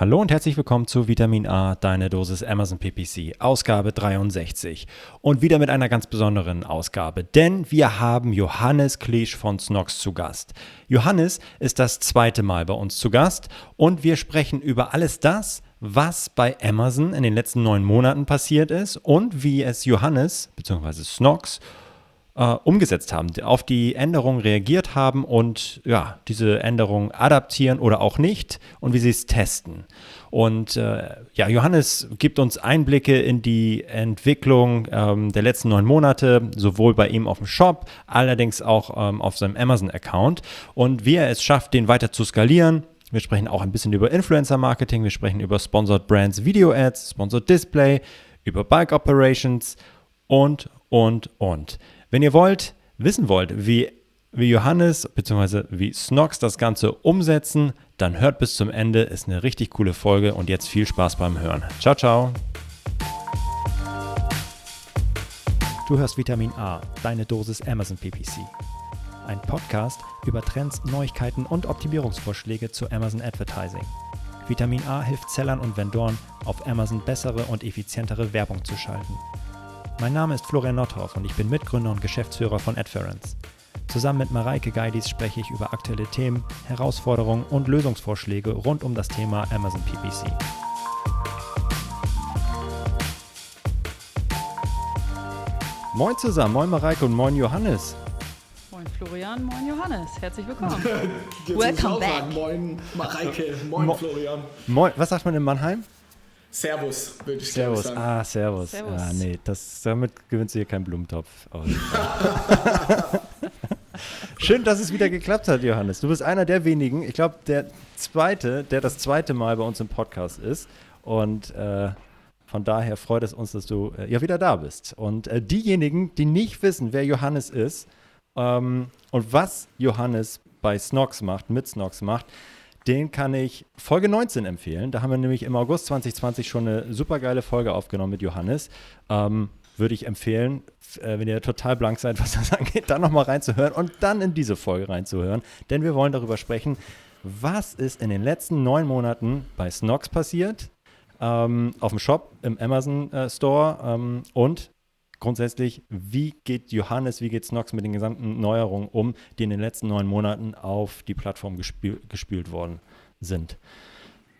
Hallo und herzlich willkommen zu Vitamin A, deine Dosis Amazon PPC, Ausgabe 63. Und wieder mit einer ganz besonderen Ausgabe, denn wir haben Johannes Klesch von Snox zu Gast. Johannes ist das zweite Mal bei uns zu Gast und wir sprechen über alles das, was bei Amazon in den letzten neun Monaten passiert ist und wie es Johannes bzw. Snox äh, umgesetzt haben, auf die Änderungen reagiert haben und ja, diese Änderungen adaptieren oder auch nicht und wie sie es testen. Und äh, ja, Johannes gibt uns Einblicke in die Entwicklung ähm, der letzten neun Monate, sowohl bei ihm auf dem Shop, allerdings auch ähm, auf seinem Amazon-Account und wie er es schafft, den weiter zu skalieren. Wir sprechen auch ein bisschen über Influencer-Marketing, wir sprechen über Sponsored Brands Video Ads, Sponsored Display, über Bike Operations und, und, und. Wenn ihr wollt, wissen wollt, wie, wie Johannes bzw. wie Snox das Ganze umsetzen, dann hört bis zum Ende. Ist eine richtig coole Folge und jetzt viel Spaß beim Hören. Ciao, ciao. Du hörst Vitamin A, deine Dosis Amazon PPC. Ein Podcast über Trends, Neuigkeiten und Optimierungsvorschläge zu Amazon Advertising. Vitamin A hilft Sellern und Vendoren, auf Amazon bessere und effizientere Werbung zu schalten. Mein Name ist Florian Nothoff und ich bin Mitgründer und Geschäftsführer von Adference. Zusammen mit Mareike Geidis spreche ich über aktuelle Themen, Herausforderungen und Lösungsvorschläge rund um das Thema Amazon PPC. Moin zusammen, moin Mareike und moin Johannes. Moin Florian, moin Johannes, herzlich willkommen. Welcome back. Moin Mareike, moin Mo Florian. Moin, was sagt man in Mannheim? Servus, würde ich servus. sagen. Ah, Servus. servus. Ah, nee, das, damit gewinnst du hier keinen Blumentopf. Schön, dass es wieder geklappt hat, Johannes. Du bist einer der wenigen, ich glaube, der zweite, der das zweite Mal bei uns im Podcast ist. Und äh, von daher freut es uns, dass du äh, ja wieder da bist. Und äh, diejenigen, die nicht wissen, wer Johannes ist ähm, und was Johannes bei Snox macht, mit Snox macht, den kann ich Folge 19 empfehlen. Da haben wir nämlich im August 2020 schon eine super geile Folge aufgenommen mit Johannes. Ähm, würde ich empfehlen, äh, wenn ihr total blank seid, was das angeht, dann nochmal reinzuhören und dann in diese Folge reinzuhören. Denn wir wollen darüber sprechen, was ist in den letzten neun Monaten bei Snox passiert, ähm, auf dem Shop, im Amazon äh, Store ähm, und grundsätzlich, wie geht Johannes, wie geht Snox mit den gesamten Neuerungen um, die in den letzten neun Monaten auf die Plattform gespül gespült worden sind.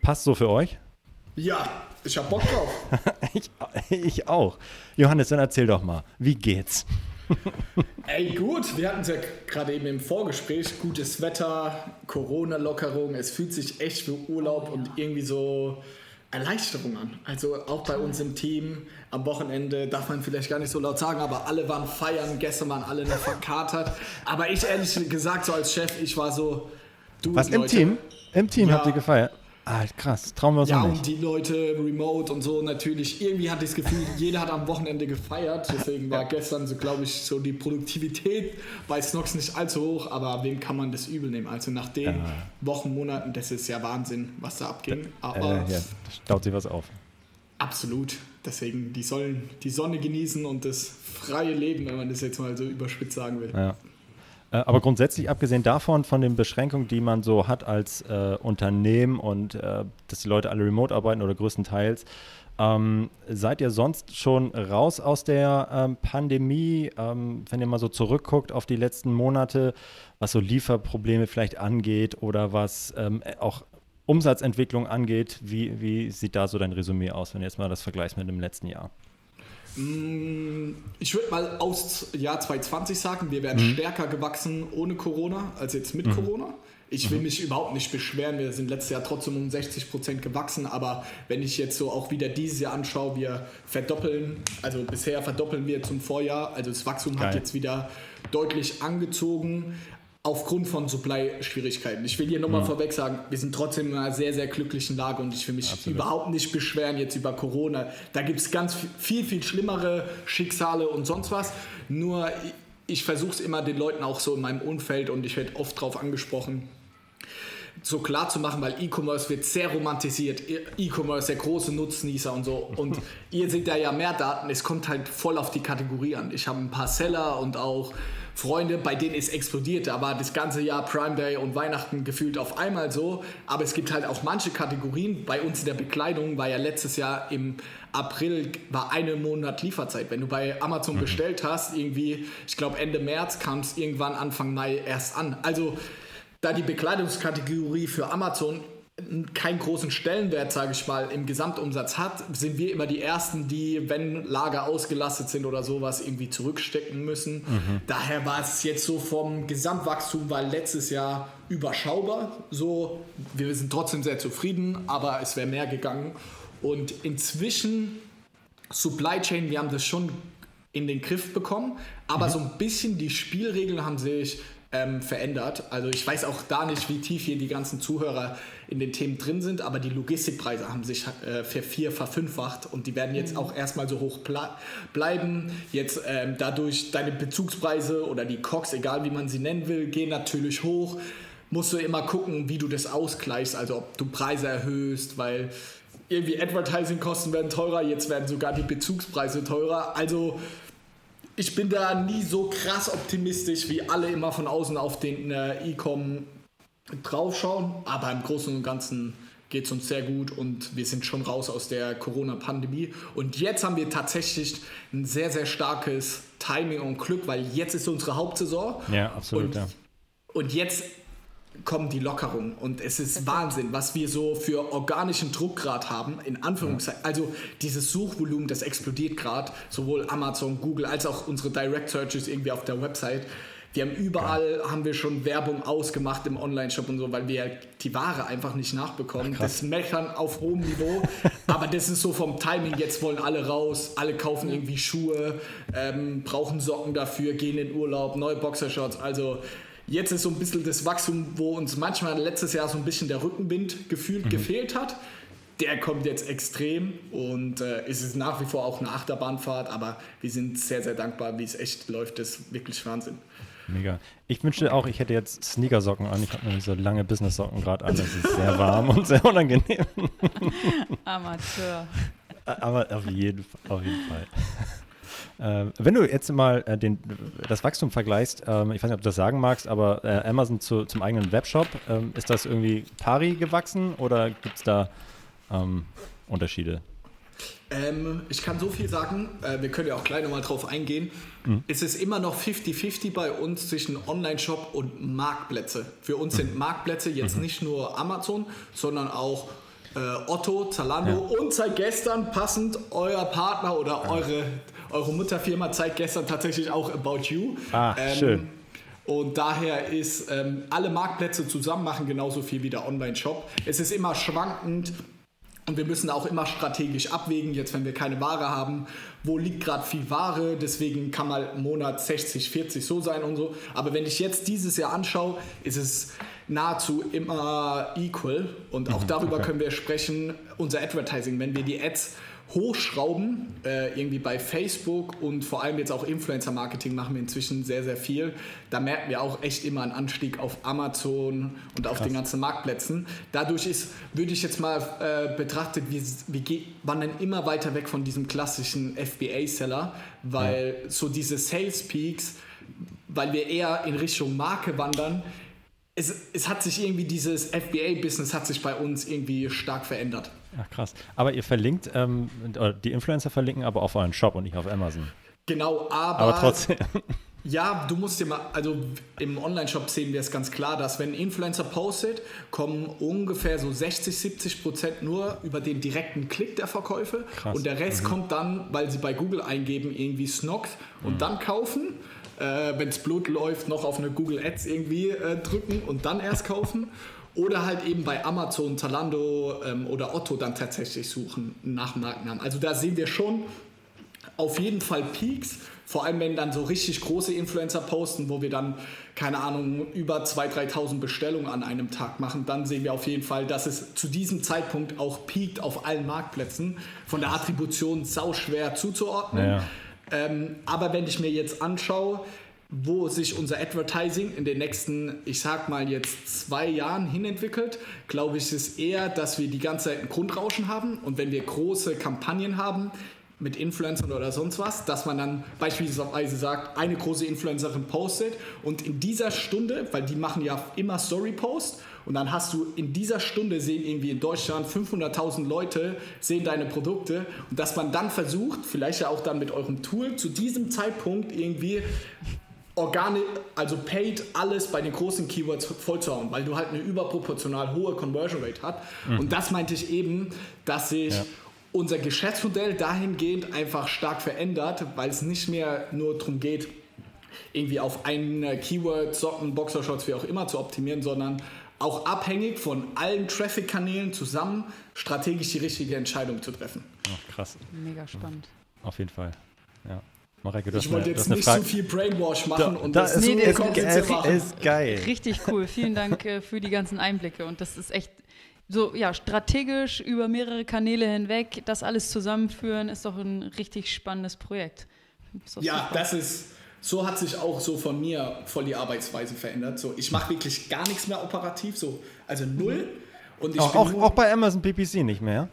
Passt so für euch? Ja, ich hab Bock drauf. ich, ich auch. Johannes, dann erzähl doch mal, wie geht's? Ey, gut, wir hatten es ja gerade eben im Vorgespräch. Gutes Wetter, Corona-Lockerung, es fühlt sich echt wie Urlaub und irgendwie so Erleichterung an. Also auch bei uns im Team am Wochenende darf man vielleicht gar nicht so laut sagen, aber alle waren feiern, gestern waren alle noch verkatert. Aber ich ehrlich gesagt, so als Chef, ich war so. Du, Was Leute, im Team? Im Team ja, habt ihr gefeiert? Ah, krass, trauen wir uns ja, nicht. Ja, und die Leute remote und so natürlich. Irgendwie hatte ich das Gefühl, jeder hat am Wochenende gefeiert. Deswegen war gestern so, glaube ich, so die Produktivität bei Snox nicht allzu hoch. Aber wem kann man das übel nehmen? Also nach den ja. Wochen, Monaten, das ist ja Wahnsinn, was da abging. Aber äh, ja, da staut sich was auf. Absolut. Deswegen, die sollen die Sonne genießen und das freie Leben, wenn man das jetzt mal so überspitzt sagen will. Ja. Äh, aber grundsätzlich, abgesehen davon, von den Beschränkungen, die man so hat als äh, Unternehmen und äh, dass die Leute alle remote arbeiten oder größtenteils, ähm, seid ihr sonst schon raus aus der ähm, Pandemie, ähm, wenn ihr mal so zurückguckt auf die letzten Monate, was so Lieferprobleme vielleicht angeht oder was ähm, auch Umsatzentwicklung angeht? Wie, wie sieht da so dein Resümee aus, wenn du jetzt mal das vergleichst mit dem letzten Jahr? Mm, ich würde mal aus Jahr 2020 sagen, wir wären mhm. stärker gewachsen ohne Corona als jetzt mit mhm. Corona. Ich will mhm. mich überhaupt nicht beschweren. Wir sind letztes Jahr trotzdem um 60 Prozent gewachsen. Aber wenn ich jetzt so auch wieder dieses Jahr anschaue, wir verdoppeln, also bisher verdoppeln wir zum Vorjahr. Also das Wachstum Geil. hat jetzt wieder deutlich angezogen aufgrund von Supply-Schwierigkeiten. Ich will hier nochmal mhm. vorweg sagen, wir sind trotzdem in einer sehr, sehr glücklichen Lage und ich will mich Absolut. überhaupt nicht beschweren jetzt über Corona. Da gibt es ganz viel, viel schlimmere Schicksale und sonst was. Nur ich versuche es immer den Leuten auch so in meinem Umfeld und ich werde oft darauf angesprochen, so klar zu machen, weil E-Commerce wird sehr romantisiert. E-Commerce, der große Nutznießer und so. Und ihr seht da ja mehr Daten. Es kommt halt voll auf die Kategorie an. Ich habe ein paar Seller und auch Freunde, bei denen ist explodiert. Da war das ganze Jahr Prime Day und Weihnachten gefühlt auf einmal so. Aber es gibt halt auch manche Kategorien. Bei uns in der Bekleidung war ja letztes Jahr im April war einen Monat Lieferzeit. Wenn du bei Amazon mhm. bestellt hast, irgendwie, ich glaube Ende März kam es irgendwann Anfang Mai erst an. Also da die Bekleidungskategorie für Amazon keinen großen Stellenwert, sage ich mal, im Gesamtumsatz hat, sind wir immer die Ersten, die, wenn Lager ausgelastet sind oder sowas, irgendwie zurückstecken müssen. Mhm. Daher war es jetzt so vom Gesamtwachstum, weil letztes Jahr überschaubar. So, wir sind trotzdem sehr zufrieden, aber es wäre mehr gegangen. Und inzwischen Supply Chain, wir haben das schon in den Griff bekommen, aber mhm. so ein bisschen die Spielregeln haben sich ähm, verändert. Also ich weiß auch da nicht, wie tief hier die ganzen Zuhörer in den Themen drin sind, aber die Logistikpreise haben sich äh, vervier, verfünffacht und die werden jetzt mhm. auch erstmal so hoch bleiben. Jetzt ähm, dadurch deine Bezugspreise oder die COX, egal wie man sie nennen will, gehen natürlich hoch. Musst du immer gucken, wie du das ausgleichst, also ob du Preise erhöhst, weil irgendwie Advertising-Kosten werden teurer, jetzt werden sogar die Bezugspreise teurer. Also ich bin da nie so krass optimistisch, wie alle immer von außen auf den äh, E-Com draufschauen. Aber im Großen und Ganzen geht es uns sehr gut und wir sind schon raus aus der Corona-Pandemie. Und jetzt haben wir tatsächlich ein sehr, sehr starkes Timing und Glück, weil jetzt ist unsere Hauptsaison. Ja, absolut. Und, ja. und jetzt kommen die Lockerungen und es ist Wahnsinn, was wir so für organischen Druck gerade haben, in Anführungszeichen. Also dieses Suchvolumen, das explodiert gerade, sowohl Amazon, Google als auch unsere Direct Searches irgendwie auf der Website. Wir haben überall, ja. haben wir schon Werbung ausgemacht im Online-Shop und so, weil wir die Ware einfach nicht nachbekommen. Ach, das Meckern auf hohem Niveau. aber das ist so vom Timing, jetzt wollen alle raus, alle kaufen irgendwie Schuhe, ähm, brauchen Socken dafür, gehen in Urlaub, neue Boxershorts. Also Jetzt ist so ein bisschen das Wachstum, wo uns manchmal letztes Jahr so ein bisschen der Rückenwind gefühlt mhm. gefehlt hat. Der kommt jetzt extrem und äh, es ist nach wie vor auch eine Achterbahnfahrt, aber wir sind sehr, sehr dankbar, wie es echt läuft. Das ist wirklich Wahnsinn. Mega. Ich wünschte auch, ich hätte jetzt Sneakersocken an. Ich habe nämlich so lange Business-Socken gerade an. Das ist sehr warm und sehr unangenehm. Amateur. Aber auf jeden, auf jeden Fall. Äh, wenn du jetzt mal äh, den, das Wachstum vergleichst, ähm, ich weiß nicht, ob du das sagen magst, aber äh, Amazon zu, zum eigenen Webshop, ähm, ist das irgendwie pari gewachsen oder gibt es da ähm, Unterschiede? Ähm, ich kann so viel sagen, äh, wir können ja auch gleich nochmal drauf eingehen. Mhm. Es ist immer noch 50-50 bei uns zwischen Online-Shop und Marktplätze. Für uns mhm. sind Marktplätze jetzt mhm. nicht nur Amazon, sondern auch Otto, Zalando ja. und seit gestern passend euer Partner oder ja. eure, eure Mutterfirma zeigt gestern tatsächlich auch About You. Ah, ähm, schön. Und daher ist ähm, alle Marktplätze zusammen machen genauso viel wie der Online-Shop. Es ist immer schwankend, und wir müssen auch immer strategisch abwägen, jetzt wenn wir keine Ware haben, wo liegt gerade viel Ware, deswegen kann mal im Monat 60, 40 so sein und so. Aber wenn ich jetzt dieses Jahr anschaue, ist es nahezu immer equal und auch mhm, darüber okay. können wir sprechen, unser Advertising, wenn wir die Ads hochschrauben, äh, irgendwie bei Facebook und vor allem jetzt auch Influencer-Marketing machen wir inzwischen sehr, sehr viel. Da merken wir auch echt immer einen Anstieg auf Amazon und auf Krass. den ganzen Marktplätzen. Dadurch ist, würde ich jetzt mal äh, betrachtet, wir, wir wandern immer weiter weg von diesem klassischen FBA-Seller, weil ja. so diese Sales Peaks, weil wir eher in Richtung Marke wandern, es, es hat sich irgendwie dieses FBA-Business hat sich bei uns irgendwie stark verändert. Ach krass. Aber ihr verlinkt, ähm, die Influencer verlinken aber auf euren Shop und nicht auf Amazon. Genau, aber. Aber trotzdem. Ja, du musst dir mal, also im Online-Shop sehen wir es ganz klar, dass wenn ein Influencer postet, kommen ungefähr so 60, 70 Prozent nur über den direkten Klick der Verkäufe Krass. und der Rest mhm. kommt dann, weil sie bei Google eingeben, irgendwie Snox und mhm. dann kaufen äh, wenn es Blut läuft, noch auf eine Google Ads irgendwie äh, drücken und dann erst kaufen. Oder halt eben bei Amazon, Zalando ähm, oder Otto dann tatsächlich suchen nach Markennamen. Also da sehen wir schon auf jeden Fall Peaks. Vor allem, wenn dann so richtig große Influencer posten, wo wir dann, keine Ahnung, über 2.000, 3.000 Bestellungen an einem Tag machen, dann sehen wir auf jeden Fall, dass es zu diesem Zeitpunkt auch peakt auf allen Marktplätzen. Von der Attribution sau schwer zuzuordnen. Ja. Ähm, aber wenn ich mir jetzt anschaue, wo sich unser Advertising in den nächsten, ich sag mal jetzt zwei Jahren hinentwickelt, glaube ich, ist eher, dass wir die ganze Zeit ein Grundrauschen haben. Und wenn wir große Kampagnen haben, mit Influencern oder sonst was, dass man dann beispielsweise sagt, eine große Influencerin postet. Und in dieser Stunde, weil die machen ja immer Story-Post und dann hast du in dieser Stunde sehen irgendwie in Deutschland 500.000 Leute sehen deine Produkte und dass man dann versucht, vielleicht ja auch dann mit eurem Tool zu diesem Zeitpunkt irgendwie organisch, also paid alles bei den großen Keywords vollzuhauen, weil du halt eine überproportional hohe Conversion Rate hast. Mhm. Und das meinte ich eben, dass sich ja. unser Geschäftsmodell dahingehend einfach stark verändert, weil es nicht mehr nur darum geht, irgendwie auf ein Keyword, Socken, Boxershorts, wie auch immer zu optimieren, sondern auch abhängig von allen Traffic-Kanälen zusammen strategisch die richtige Entscheidung zu treffen. Ach, krass. Mega spannend. Auf jeden Fall. Ja. Mareike, ich wollte jetzt nicht Frage. zu viel Brainwash machen da, und da das ist, nee, so ist, ist geil. Richtig cool. Vielen Dank äh, für die ganzen Einblicke. Und das ist echt so, ja, strategisch über mehrere Kanäle hinweg, das alles zusammenführen, ist doch ein richtig spannendes Projekt. Ja, super. das ist so hat sich auch so von mir voll die Arbeitsweise verändert. So, ich mache wirklich gar nichts mehr operativ, so, also null. Und ich auch, auch, auch bei Amazon PPC nicht mehr?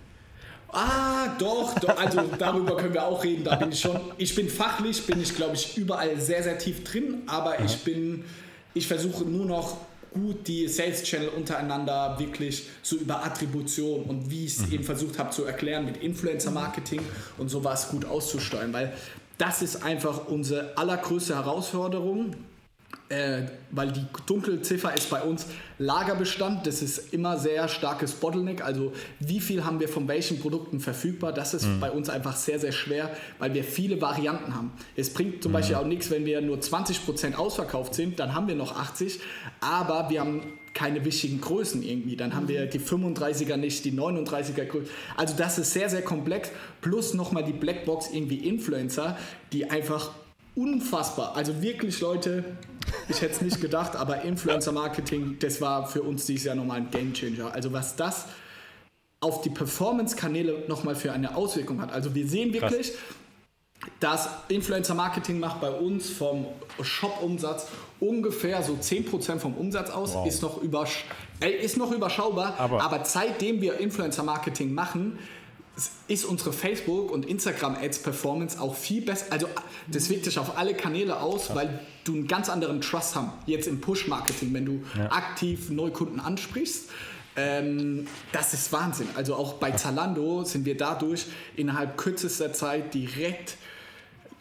Ah, doch, doch, also darüber können wir auch reden. Da bin ich schon, ich bin fachlich, bin ich glaube ich überall sehr, sehr tief drin, aber Aha. ich bin, ich versuche nur noch gut die Sales Channel untereinander wirklich so über Attribution und wie ich es mhm. eben versucht habe zu erklären mit Influencer Marketing und sowas gut auszusteuern, weil das ist einfach unsere allergrößte Herausforderung, äh, weil die Dunkelziffer ist bei uns Lagerbestand. Das ist immer sehr starkes Bottleneck. Also wie viel haben wir von welchen Produkten verfügbar? Das ist mhm. bei uns einfach sehr, sehr schwer, weil wir viele Varianten haben. Es bringt zum mhm. Beispiel auch nichts, wenn wir nur 20% ausverkauft sind, dann haben wir noch 80, aber wir haben keine wichtigen Größen irgendwie. Dann haben wir die 35er nicht, die 39er Größen. Also das ist sehr, sehr komplex. Plus nochmal die Blackbox irgendwie Influencer, die einfach unfassbar. Also wirklich Leute, ich hätte es nicht gedacht, aber Influencer Marketing, das war für uns dieses Jahr nochmal ein Game Changer. Also was das auf die Performance-Kanäle nochmal für eine Auswirkung hat. Also wir sehen wirklich, Krass. Das Influencer-Marketing macht bei uns vom Shop-Umsatz ungefähr so 10% vom Umsatz aus. Wow. Ist, noch übersch äh, ist noch überschaubar, aber, aber seitdem wir Influencer-Marketing machen, ist unsere Facebook- und Instagram-Ads-Performance auch viel besser. Also das wirkt sich auf alle Kanäle aus, ja. weil du einen ganz anderen Trust hast. Jetzt im Push-Marketing, wenn du ja. aktiv Neukunden ansprichst. Ähm, das ist Wahnsinn. Also auch bei Zalando sind wir dadurch innerhalb kürzester Zeit direkt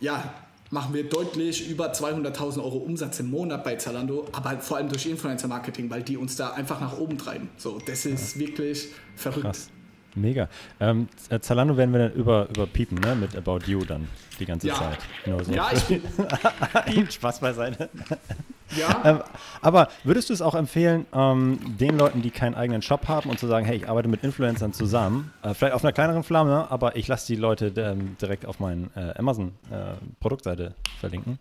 ja, machen wir deutlich über 200.000 Euro Umsatz im Monat bei Zalando, aber vor allem durch Influencer-Marketing, weil die uns da einfach nach oben treiben. So, das ist wirklich verrückt. Krass. Mega. Ähm, äh, Zalando werden wir dann über, überpiepen, ne? Mit About You dann die ganze ja. Zeit. Nur so. Ja, ich bin. Spaß beiseite. Ja. ähm, aber würdest du es auch empfehlen, ähm, den Leuten, die keinen eigenen Shop haben und zu sagen, hey, ich arbeite mit Influencern zusammen, äh, vielleicht auf einer kleineren Flamme, aber ich lasse die Leute ähm, direkt auf meinen äh, Amazon-Produktseite äh, verlinken?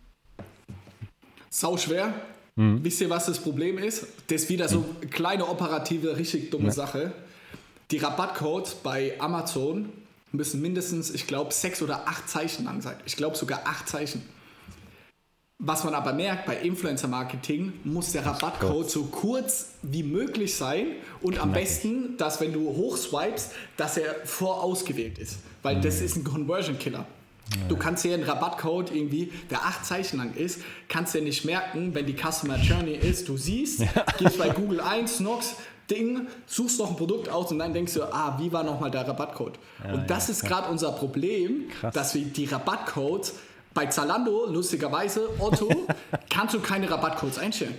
Sau schwer. Mhm. Wisst ihr, was das Problem ist? Das ist wieder so eine mhm. kleine operative, richtig dumme ja. Sache. Die Rabattcodes bei Amazon müssen mindestens, ich glaube, sechs oder acht Zeichen lang sein. Ich glaube sogar acht Zeichen. Was man aber merkt, bei Influencer-Marketing muss der Rabattcode so kurz wie möglich sein und am besten, dass wenn du hochswipest, dass er vorausgewählt ist. Weil mhm. das ist ein Conversion-Killer. Ja. Du kannst hier einen Rabattcode irgendwie, der acht Zeichen lang ist, kannst du ja nicht merken, wenn die Customer Journey ist. Du siehst, ja. gibst bei Google ein, Snox, Ding, suchst noch ein Produkt aus und dann denkst du, ah, wie war nochmal der Rabattcode? Ja, und das ist gerade unser Problem, Krass. dass wir die Rabattcodes bei Zalando, lustigerweise, Otto, kannst du keine Rabattcodes einstellen.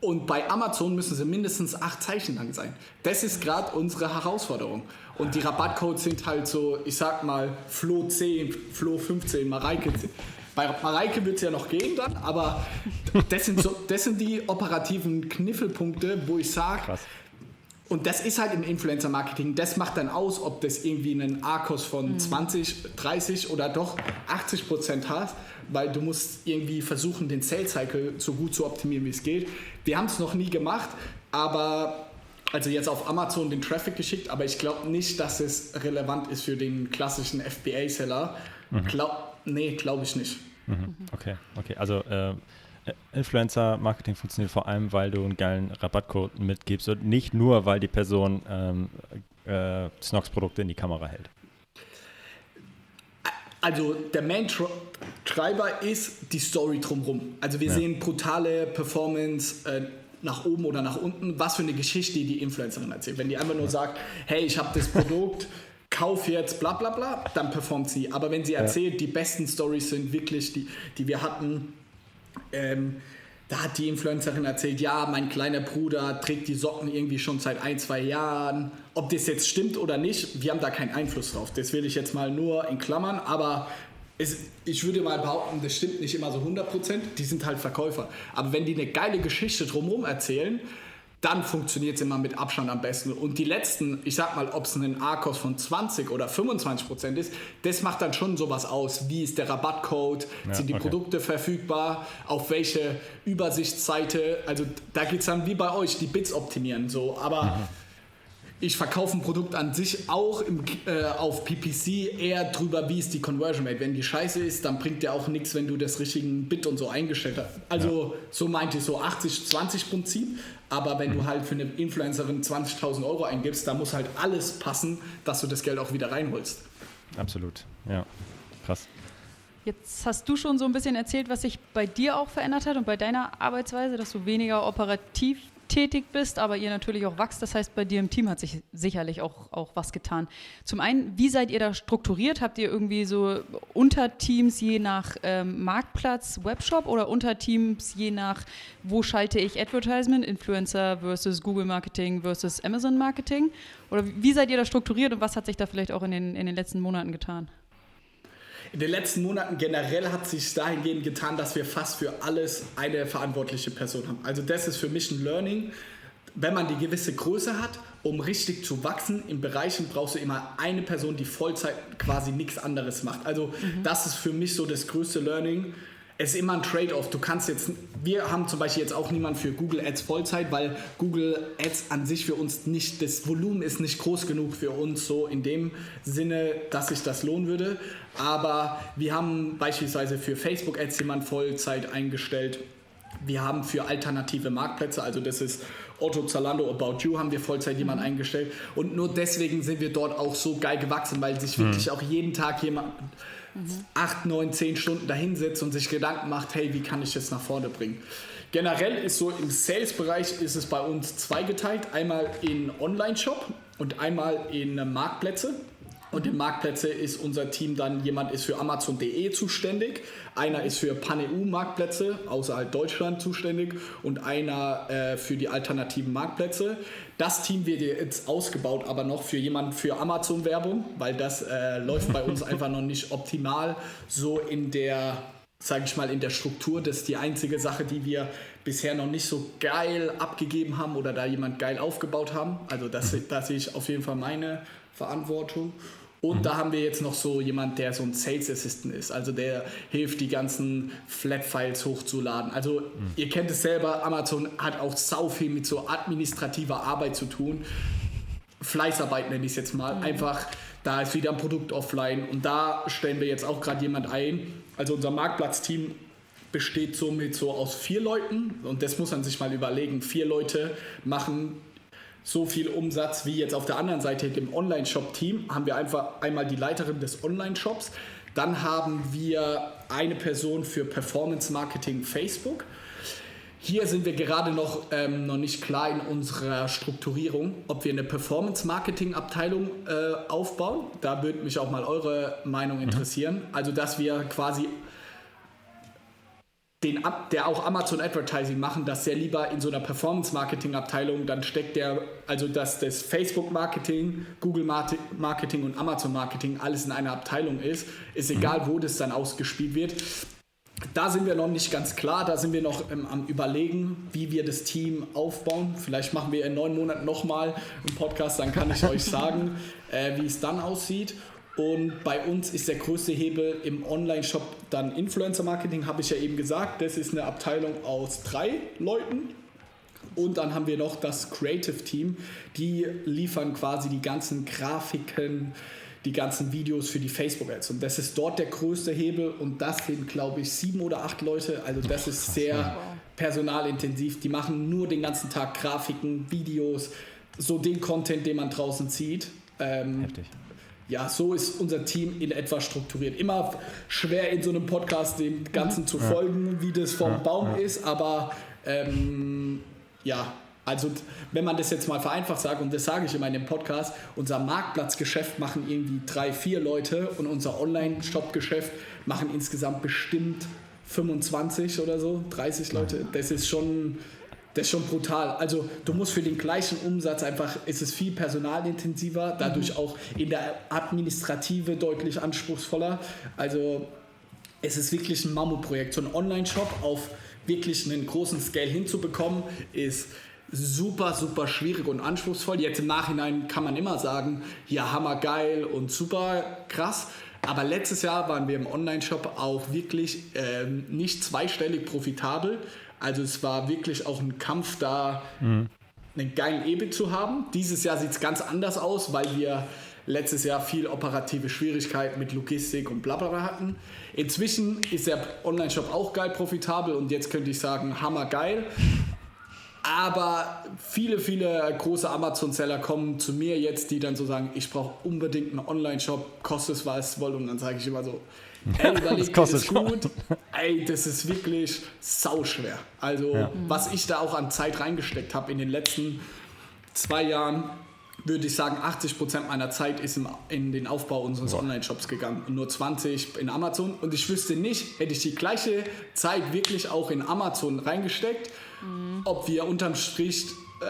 Und bei Amazon müssen sie mindestens acht Zeichen lang sein. Das ist gerade unsere Herausforderung. Und die Rabattcodes sind halt so, ich sag mal, Flo 10, Flo 15, Mareike 10. Bei Mareike wird es ja noch gehen dann, aber das sind, so, das sind die operativen Kniffelpunkte, wo ich sage, und das ist halt im Influencer-Marketing, das macht dann aus, ob das irgendwie einen ARKOS von mhm. 20, 30 oder doch 80 Prozent hat, weil du musst irgendwie versuchen, den Sales-Cycle so gut zu optimieren, wie es geht. Wir haben es noch nie gemacht, aber also jetzt auf Amazon den Traffic geschickt, aber ich glaube nicht, dass es relevant ist für den klassischen FBA-Seller. Mhm. Glaub, nee, glaube ich nicht. Mhm. Okay, okay. Also äh, Influencer-Marketing funktioniert vor allem, weil du einen geilen Rabattcode mitgibst und nicht nur, weil die Person ähm, äh, Snox-Produkte in die Kamera hält. Also der Main-Treiber ist die Story drumherum. Also wir ja. sehen brutale Performance. Äh, nach oben oder nach unten, was für eine Geschichte die Influencerin erzählt. Wenn die einfach nur sagt, hey, ich habe das Produkt, kauf jetzt, bla bla bla, dann performt sie. Aber wenn sie erzählt, ja. die besten Stories sind wirklich die, die wir hatten, ähm, da hat die Influencerin erzählt, ja, mein kleiner Bruder trägt die Socken irgendwie schon seit ein, zwei Jahren. Ob das jetzt stimmt oder nicht, wir haben da keinen Einfluss drauf. Das will ich jetzt mal nur in Klammern, aber es, ich würde mal behaupten, das stimmt nicht immer so 100%. Die sind halt Verkäufer. Aber wenn die eine geile Geschichte drumherum erzählen, dann funktioniert es immer mit Abstand am besten. Und die letzten, ich sag mal, ob es ein ARKOS von 20 oder 25 Prozent ist, das macht dann schon sowas aus. Wie ist der Rabattcode? Ja, Sind die okay. Produkte verfügbar? Auf welche Übersichtsseite? Also da geht es dann wie bei euch, die Bits optimieren. So. Aber mhm ich verkaufe ein Produkt an sich auch im, äh, auf PPC eher drüber, wie ist die Conversion Rate. Wenn die scheiße ist, dann bringt dir auch nichts, wenn du das richtigen Bit und so eingestellt hast. Also ja. so meinte ich so 80-20 Prinzip. Aber wenn mhm. du halt für eine Influencerin 20.000 Euro eingibst, da muss halt alles passen, dass du das Geld auch wieder reinholst. Absolut, ja. Krass. Jetzt hast du schon so ein bisschen erzählt, was sich bei dir auch verändert hat und bei deiner Arbeitsweise, dass du weniger operativ tätig bist, aber ihr natürlich auch wächst. Das heißt, bei dir im Team hat sich sicherlich auch, auch was getan. Zum einen, wie seid ihr da strukturiert? Habt ihr irgendwie so Unterteams je nach ähm, Marktplatz, Webshop oder Unterteams je nach, wo schalte ich Advertisement, Influencer versus Google Marketing versus Amazon Marketing? Oder wie seid ihr da strukturiert und was hat sich da vielleicht auch in den, in den letzten Monaten getan? In den letzten Monaten generell hat sich dahingehend getan, dass wir fast für alles eine verantwortliche Person haben. Also das ist für mich ein Learning. Wenn man die gewisse Größe hat, um richtig zu wachsen, in Bereichen brauchst du immer eine Person, die Vollzeit quasi nichts anderes macht. Also mhm. das ist für mich so das größte Learning es ist immer ein Trade-off. Du kannst jetzt, wir haben zum Beispiel jetzt auch niemanden für Google Ads Vollzeit, weil Google Ads an sich für uns nicht, das Volumen ist nicht groß genug für uns so in dem Sinne, dass sich das lohnen würde. Aber wir haben beispielsweise für Facebook Ads jemanden Vollzeit eingestellt. Wir haben für alternative Marktplätze, also das ist Otto, Zalando, About You, haben wir Vollzeit jemanden mhm. eingestellt. Und nur deswegen sind wir dort auch so geil gewachsen, weil sich mhm. wirklich auch jeden Tag jemand mhm. acht, neun, zehn Stunden dahinsetzt und sich Gedanken macht, hey, wie kann ich das nach vorne bringen? Generell ist so im Sales-Bereich ist es bei uns zweigeteilt. Einmal in Online-Shop und einmal in Marktplätze. Und im Marktplätze ist unser Team dann, jemand ist für Amazon.de zuständig, einer ist für Pan-EU-Marktplätze außerhalb Deutschland zuständig und einer äh, für die alternativen Marktplätze. Das Team wird jetzt ausgebaut, aber noch für jemanden für Amazon-Werbung, weil das äh, läuft bei uns einfach noch nicht optimal so in der sage ich mal, in der Struktur. Das ist die einzige Sache, die wir bisher noch nicht so geil abgegeben haben oder da jemand geil aufgebaut haben. Also das, das sehe ich auf jeden Fall meine Verantwortung. Und mhm. da haben wir jetzt noch so jemand, der so ein Sales Assistant ist. Also der hilft, die ganzen Flat-Files hochzuladen. Also mhm. ihr kennt es selber, Amazon hat auch sau viel mit so administrativer Arbeit zu tun. Fleißarbeit nenne ich es jetzt mal. Mhm. Einfach, da ist wieder ein Produkt offline und da stellen wir jetzt auch gerade jemand ein. Also unser Marktplatzteam besteht somit so aus vier Leuten und das muss man sich mal überlegen. Vier Leute machen so viel Umsatz wie jetzt auf der anderen Seite im Online-Shop-Team. Haben wir einfach einmal die Leiterin des Online-Shops, dann haben wir eine Person für Performance Marketing Facebook. Hier sind wir gerade noch, ähm, noch nicht klar in unserer Strukturierung, ob wir eine Performance-Marketing-Abteilung äh, aufbauen. Da würde mich auch mal eure Meinung mhm. interessieren. Also, dass wir quasi den, der auch Amazon Advertising machen, dass der lieber in so einer Performance-Marketing-Abteilung, dann steckt der, also dass das Facebook-Marketing, Google-Marketing und Amazon-Marketing alles in einer Abteilung ist, ist mhm. egal, wo das dann ausgespielt wird. Da sind wir noch nicht ganz klar, da sind wir noch ähm, am Überlegen, wie wir das Team aufbauen. Vielleicht machen wir in neun Monaten nochmal einen Podcast, dann kann ich euch sagen, äh, wie es dann aussieht. Und bei uns ist der größte Hebel im Online-Shop dann Influencer-Marketing, habe ich ja eben gesagt. Das ist eine Abteilung aus drei Leuten. Und dann haben wir noch das Creative Team. Die liefern quasi die ganzen Grafiken, die ganzen Videos für die Facebook-Ads. Und das ist dort der größte Hebel. Und das sind, glaube ich, sieben oder acht Leute. Also das ist sehr personalintensiv. Die machen nur den ganzen Tag Grafiken, Videos, so den Content, den man draußen sieht. Ähm, Heftig ja, so ist unser Team in etwa strukturiert. Immer schwer in so einem Podcast dem Ganzen zu folgen, wie das vom Baum ist, aber ähm, ja, also wenn man das jetzt mal vereinfacht sagt, und das sage ich immer in dem Podcast, unser Marktplatzgeschäft machen irgendwie drei, vier Leute und unser Online-Shop-Geschäft machen insgesamt bestimmt 25 oder so, 30 Leute. Das ist schon, das ist schon brutal. Also du musst für den gleichen Umsatz einfach, ist es viel personalintensiver, dadurch auch in der Administrative deutlich anspruchsvoller. Also es ist wirklich ein Mammutprojekt. So ein Online-Shop auf wirklich einen großen Scale hinzubekommen, ist super, super schwierig und anspruchsvoll. Jetzt im Nachhinein kann man immer sagen, ja, hammergeil und super krass. Aber letztes Jahr waren wir im Online-Shop auch wirklich ähm, nicht zweistellig profitabel. Also es war wirklich auch ein Kampf da, mhm. einen geilen EBIT zu haben. Dieses Jahr sieht es ganz anders aus, weil wir letztes Jahr viel operative Schwierigkeiten mit Logistik und bla bla bla hatten. Inzwischen ist der Online-Shop auch geil profitabel und jetzt könnte ich sagen, hammergeil. Aber viele, viele große Amazon-Seller kommen zu mir jetzt, die dann so sagen, ich brauche unbedingt einen Online-Shop, kostet es, was es soll. Und dann sage ich immer so, ey, überleg das das gut. Ey, das ist wirklich sauschwer. Also, ja. was ich da auch an Zeit reingesteckt habe in den letzten zwei Jahren, würde ich sagen, 80% meiner Zeit ist im, in den Aufbau unseres Online-Shops gegangen und nur 20 in Amazon. Und ich wüsste nicht, hätte ich die gleiche Zeit wirklich auch in Amazon reingesteckt, mhm. ob wir unterm Strich äh,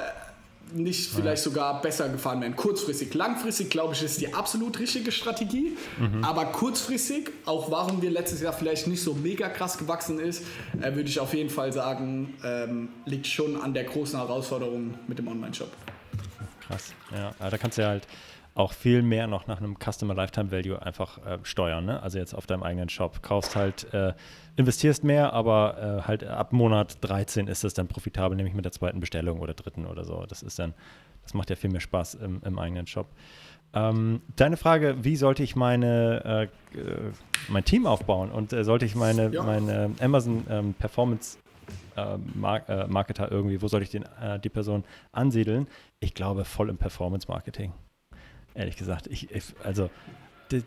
nicht vielleicht sogar besser gefahren wären. Kurzfristig. Langfristig, glaube ich, ist die absolut richtige Strategie. Mhm. Aber kurzfristig, auch warum wir letztes Jahr vielleicht nicht so mega krass gewachsen ist, äh, würde ich auf jeden Fall sagen, ähm, liegt schon an der großen Herausforderung mit dem Online-Shop. Krass. Ja, da kannst du ja halt auch viel mehr noch nach einem Customer Lifetime Value einfach äh, steuern. Ne? Also jetzt auf deinem eigenen Shop. Kaufst halt, äh, investierst mehr, aber äh, halt ab Monat 13 ist es dann profitabel, nämlich mit der zweiten Bestellung oder dritten oder so. Das ist dann, das macht ja viel mehr Spaß im, im eigenen Shop. Ähm, deine Frage, wie sollte ich meine, äh, äh, mein Team aufbauen und äh, sollte ich meine, ja. meine Amazon ähm, Performance Marketer irgendwie, wo soll ich den, die Person ansiedeln? Ich glaube voll im Performance Marketing ehrlich gesagt. Ich, ich also,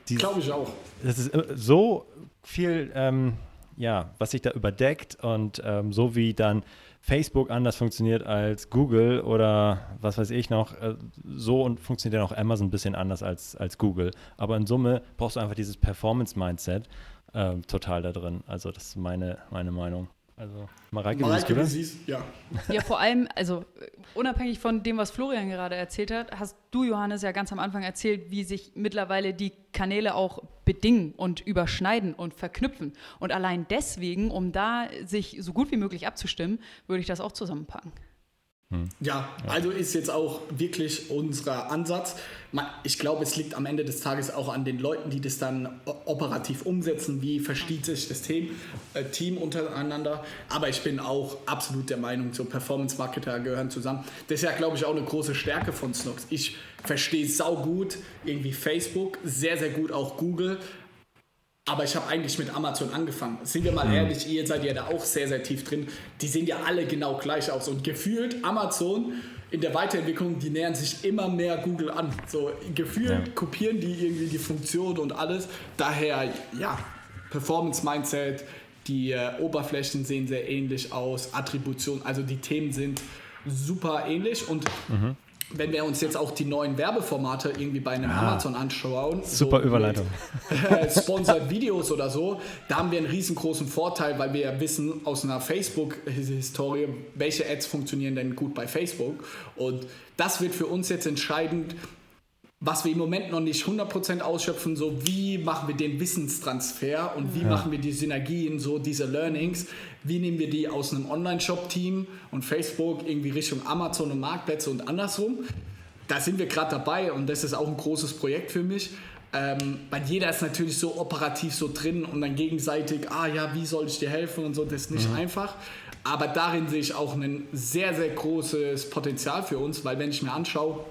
glaube ich auch. Das ist äh, so viel, ähm, ja, was sich da überdeckt und ähm, so wie dann Facebook anders funktioniert als Google oder was weiß ich noch, äh, so und funktioniert dann auch Amazon ein bisschen anders als, als Google. Aber in Summe brauchst du einfach dieses Performance-Mindset äh, total da drin. Also, das ist meine, meine Meinung. Also, Mareike, Mareike wie siehst ja. Ja, vor allem, also unabhängig von dem, was Florian gerade erzählt hat, hast du, Johannes, ja ganz am Anfang erzählt, wie sich mittlerweile die Kanäle auch bedingen und überschneiden und verknüpfen. Und allein deswegen, um da sich so gut wie möglich abzustimmen, würde ich das auch zusammenpacken. Hm. Ja, also ist jetzt auch wirklich unser Ansatz. Ich glaube, es liegt am Ende des Tages auch an den Leuten, die das dann operativ umsetzen. Wie versteht sich das Team, äh, Team untereinander? Aber ich bin auch absolut der Meinung, so Performance-Marketer gehören zusammen. Das ist ja, glaube ich, auch eine große Stärke von Snox. Ich verstehe sau gut irgendwie Facebook, sehr, sehr gut auch Google. Aber ich habe eigentlich mit Amazon angefangen. Sind wir mal mhm. ehrlich, ihr seid ja da auch sehr, sehr tief drin. Die sehen ja alle genau gleich aus. Und gefühlt Amazon in der Weiterentwicklung, die nähern sich immer mehr Google an. So gefühlt ja. kopieren die irgendwie die Funktion und alles. Daher, ja, Performance-Mindset, die äh, Oberflächen sehen sehr ähnlich aus, Attribution, also die Themen sind super ähnlich und mhm wenn wir uns jetzt auch die neuen Werbeformate irgendwie bei einem ja. Amazon anschauen, super so Überleitung, äh, Sponsored Videos oder so, da haben wir einen riesengroßen Vorteil, weil wir ja wissen aus einer Facebook-Historie, welche Ads funktionieren denn gut bei Facebook. Und das wird für uns jetzt entscheidend, was wir im Moment noch nicht 100% ausschöpfen, so wie machen wir den Wissenstransfer und wie ja. machen wir die Synergien, so diese Learnings, wie nehmen wir die aus einem Online-Shop-Team und Facebook irgendwie Richtung Amazon und Marktplätze und andersrum. Da sind wir gerade dabei und das ist auch ein großes Projekt für mich. Ähm, weil jeder ist natürlich so operativ so drin und dann gegenseitig, ah ja, wie soll ich dir helfen und so, das ist nicht mhm. einfach. Aber darin sehe ich auch ein sehr, sehr großes Potenzial für uns, weil wenn ich mir anschaue,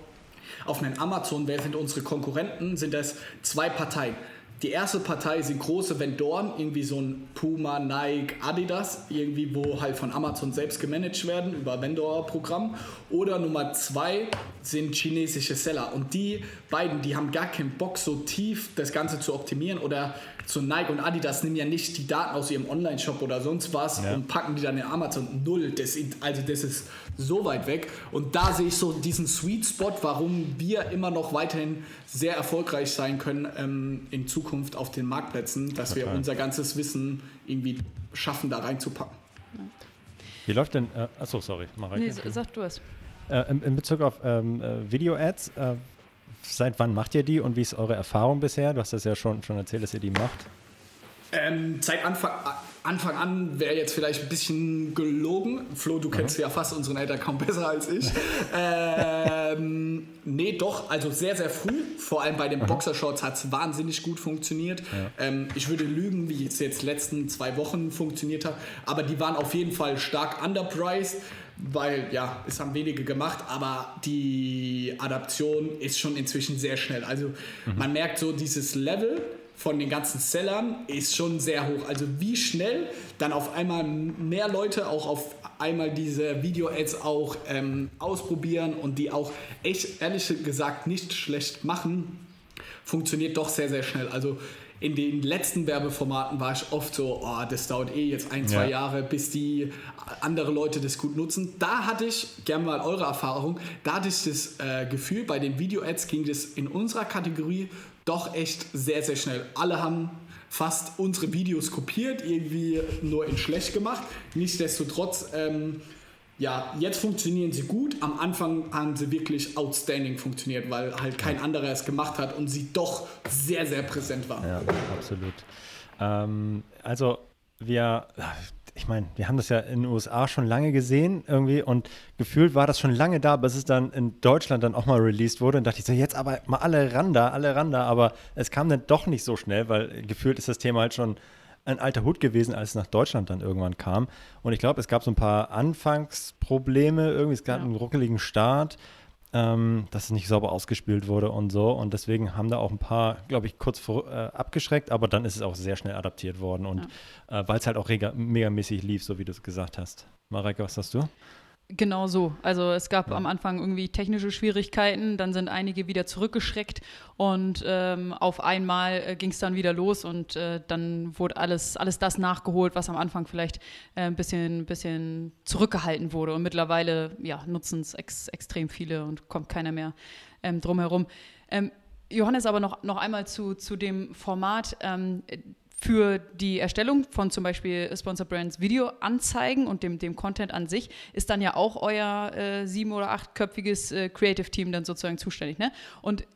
auf einem Amazon, wer sind unsere Konkurrenten, sind das zwei Parteien. Die erste Partei sind große Vendoren, irgendwie so ein Puma, Nike, Adidas, irgendwie wo halt von Amazon selbst gemanagt werden über Vendor-Programm. Oder Nummer zwei sind chinesische Seller. Und die beiden, die haben gar keinen Bock, so tief das Ganze zu optimieren. Oder so Nike und Adidas nehmen ja nicht die Daten aus ihrem Online-Shop oder sonst was ja. und packen die dann in Amazon. Null. Das, also das ist so weit weg. Und da sehe ich so diesen Sweet Spot, warum wir immer noch weiterhin sehr erfolgreich sein können ähm, in Zukunft auf den Marktplätzen, dass Total. wir unser ganzes Wissen irgendwie schaffen, da reinzupacken. Wie läuft denn, äh, achso, sorry, Marek. Nee, sag du es. Äh, in, in, Bezug auf ähm, äh, Video-Ads, äh, seit wann macht ihr die und wie ist eure Erfahrung bisher? Du hast das ja schon, schon erzählt, dass ihr die macht. Ähm, seit Anfang, Anfang an wäre jetzt vielleicht ein bisschen gelogen. Flo, du kennst mhm. ja fast unseren Eltern kaum besser als ich. ähm, nee, doch, also sehr, sehr früh. Vor allem bei den mhm. Boxershorts hat es wahnsinnig gut funktioniert. Ja. Ähm, ich würde lügen, wie es jetzt letzten zwei Wochen funktioniert hat. Aber die waren auf jeden Fall stark underpriced weil ja, es haben wenige gemacht, aber die Adaption ist schon inzwischen sehr schnell. Also mhm. man merkt so dieses Level von den ganzen Sellern ist schon sehr hoch. Also wie schnell dann auf einmal mehr Leute auch auf einmal diese Video-Ads auch ähm, ausprobieren und die auch echt ehrlich gesagt nicht schlecht machen, funktioniert doch sehr, sehr schnell. Also in den letzten Werbeformaten war ich oft so, oh, das dauert eh jetzt ein, zwei ja. Jahre, bis die andere Leute das gut nutzen. Da hatte ich, gerne mal eure Erfahrung, da hatte ich das äh, Gefühl, bei den Video-Ads ging das in unserer Kategorie doch echt sehr, sehr schnell. Alle haben fast unsere Videos kopiert, irgendwie nur in schlecht gemacht. Nichtsdestotrotz, ähm, ja, jetzt funktionieren sie gut. Am Anfang haben sie wirklich outstanding funktioniert, weil halt kein anderer es gemacht hat und sie doch sehr, sehr präsent waren. Ja, absolut. Ähm, also wir, ich meine, wir haben das ja in den USA schon lange gesehen irgendwie und gefühlt war das schon lange da, bis es dann in Deutschland dann auch mal released wurde und dachte ich so, jetzt aber mal alle ran da, alle ran da, aber es kam dann doch nicht so schnell, weil gefühlt ist das Thema halt schon ein alter Hut gewesen, als es nach Deutschland dann irgendwann kam. Und ich glaube, es gab so ein paar Anfangsprobleme, irgendwie, es gab ja. einen ruckeligen Start ähm, dass es nicht sauber ausgespielt wurde und so. Und deswegen haben da auch ein paar, glaube ich, kurz vor, äh, abgeschreckt, aber dann ist es auch sehr schnell adaptiert worden. Und ja. äh, weil es halt auch megamäßig lief, so wie du es gesagt hast. Mareike, was hast du? Genau so. Also es gab ja. am Anfang irgendwie technische Schwierigkeiten, dann sind einige wieder zurückgeschreckt und ähm, auf einmal äh, ging es dann wieder los und äh, dann wurde alles, alles das nachgeholt, was am Anfang vielleicht äh, ein bisschen, bisschen zurückgehalten wurde. Und mittlerweile ja, nutzen es ex extrem viele und kommt keiner mehr ähm, drumherum. Ähm, Johannes, aber noch, noch einmal zu, zu dem Format. Ähm, für die Erstellung von zum Beispiel Sponsor Brands Videoanzeigen und dem, dem Content an sich ist dann ja auch euer äh, sieben- oder achtköpfiges äh, Creative Team dann sozusagen zuständig. Ne? Und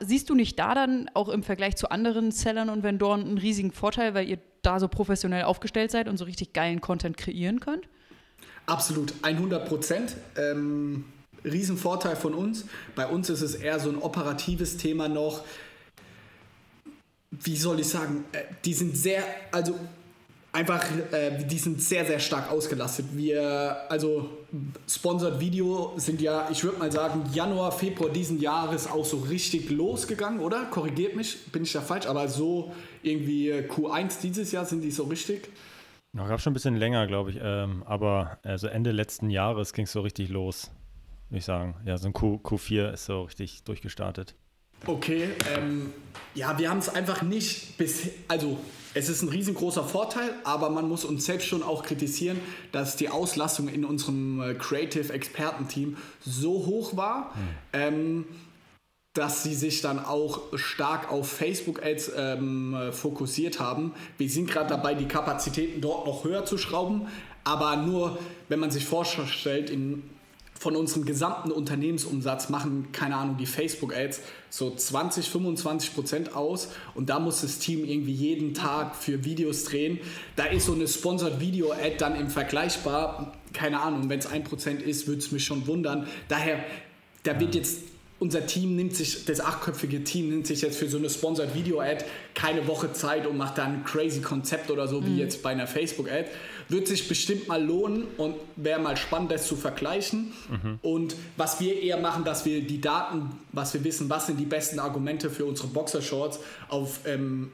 siehst du nicht da dann auch im Vergleich zu anderen Sellern und Vendoren einen riesigen Vorteil, weil ihr da so professionell aufgestellt seid und so richtig geilen Content kreieren könnt? Absolut, 100 Prozent. Ähm, Riesenvorteil von uns. Bei uns ist es eher so ein operatives Thema noch wie soll ich sagen, äh, die sind sehr, also einfach, äh, die sind sehr, sehr stark ausgelastet. Wir, also Sponsored Video sind ja, ich würde mal sagen, Januar, Februar diesen Jahres auch so richtig losgegangen, oder? Korrigiert mich, bin ich da falsch, aber so irgendwie Q1 dieses Jahr sind die so richtig. Noch gab schon ein bisschen länger, glaube ich, ähm, aber also Ende letzten Jahres ging es so richtig los, würde ich sagen. Ja, so ein Q, Q4 ist so richtig durchgestartet. Okay, ähm, ja, wir haben es einfach nicht bis, also es ist ein riesengroßer Vorteil, aber man muss uns selbst schon auch kritisieren, dass die Auslastung in unserem äh, Creative Experten-Team so hoch war, hm. ähm, dass sie sich dann auch stark auf Facebook-Ads ähm, fokussiert haben. Wir sind gerade dabei, die Kapazitäten dort noch höher zu schrauben, aber nur, wenn man sich vorstellt, in von unserem gesamten Unternehmensumsatz machen, keine Ahnung, die Facebook-Ads so 20, 25 Prozent aus und da muss das Team irgendwie jeden Tag für Videos drehen. Da ist so eine Sponsored Video-Ad dann im Vergleichbar, keine Ahnung, wenn es ein Prozent ist, würde es mich schon wundern. Daher, da wird jetzt unser Team nimmt sich, das achtköpfige Team nimmt sich jetzt für so eine Sponsored Video Ad keine Woche Zeit und macht dann ein crazy Konzept oder so, wie mhm. jetzt bei einer Facebook Ad. Wird sich bestimmt mal lohnen und wäre mal spannend, das zu vergleichen. Mhm. Und was wir eher machen, dass wir die Daten, was wir wissen, was sind die besten Argumente für unsere Boxershorts auf, ähm,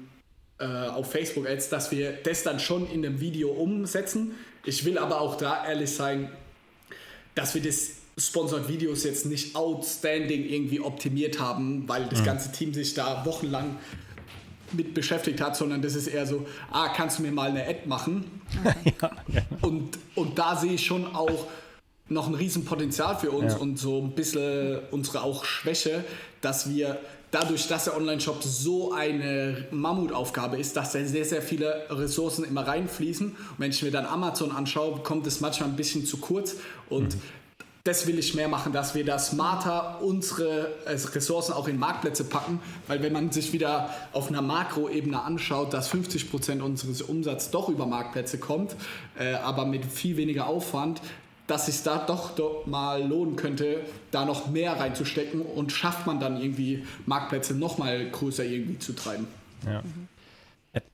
äh, auf Facebook Ads, dass wir das dann schon in dem Video umsetzen. Ich will aber auch da ehrlich sein, dass wir das Sponsored Videos jetzt nicht outstanding irgendwie optimiert haben, weil das ganze Team sich da wochenlang mit beschäftigt hat, sondern das ist eher so, ah, kannst du mir mal eine Ad machen? ja, und, und da sehe ich schon auch noch ein Riesenpotenzial für uns ja. und so ein bisschen unsere auch Schwäche, dass wir dadurch, dass der Online-Shop so eine Mammutaufgabe ist, dass da sehr, sehr viele Ressourcen immer reinfließen. Und wenn ich mir dann Amazon anschaue, kommt es manchmal ein bisschen zu kurz und mhm das will ich mehr machen, dass wir da smarter unsere Ressourcen auch in Marktplätze packen, weil wenn man sich wieder auf einer Makroebene anschaut, dass 50 Prozent unseres Umsatzes doch über Marktplätze kommt, äh, aber mit viel weniger Aufwand, dass es da doch, doch mal lohnen könnte, da noch mehr reinzustecken und schafft man dann irgendwie Marktplätze noch mal größer irgendwie zu treiben. Ja. Mhm.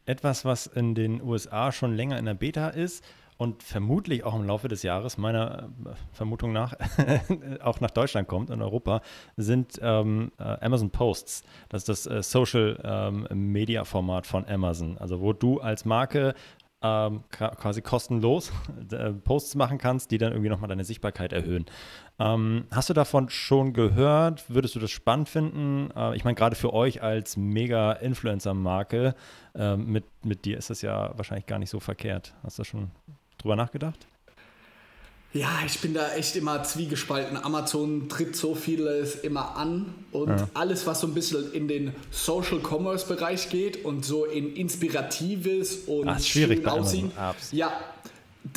Etwas, was in den USA schon länger in der Beta ist, und vermutlich auch im Laufe des Jahres, meiner äh, Vermutung nach, auch nach Deutschland kommt, in Europa, sind ähm, äh, Amazon Posts. Das ist das äh, Social ähm, Media Format von Amazon. Also wo du als Marke ähm, quasi kostenlos Posts machen kannst, die dann irgendwie nochmal deine Sichtbarkeit erhöhen. Ähm, hast du davon schon gehört? Würdest du das spannend finden? Äh, ich meine, gerade für euch als Mega-Influencer-Marke, äh, mit, mit dir ist das ja wahrscheinlich gar nicht so verkehrt. Hast du schon drüber nachgedacht? Ja, ich bin da echt immer zwiegespalten. Amazon tritt so vieles immer an und ja. alles, was so ein bisschen in den Social Commerce Bereich geht und so in Inspiratives und Ach, schwierig schön aussehen. Ja,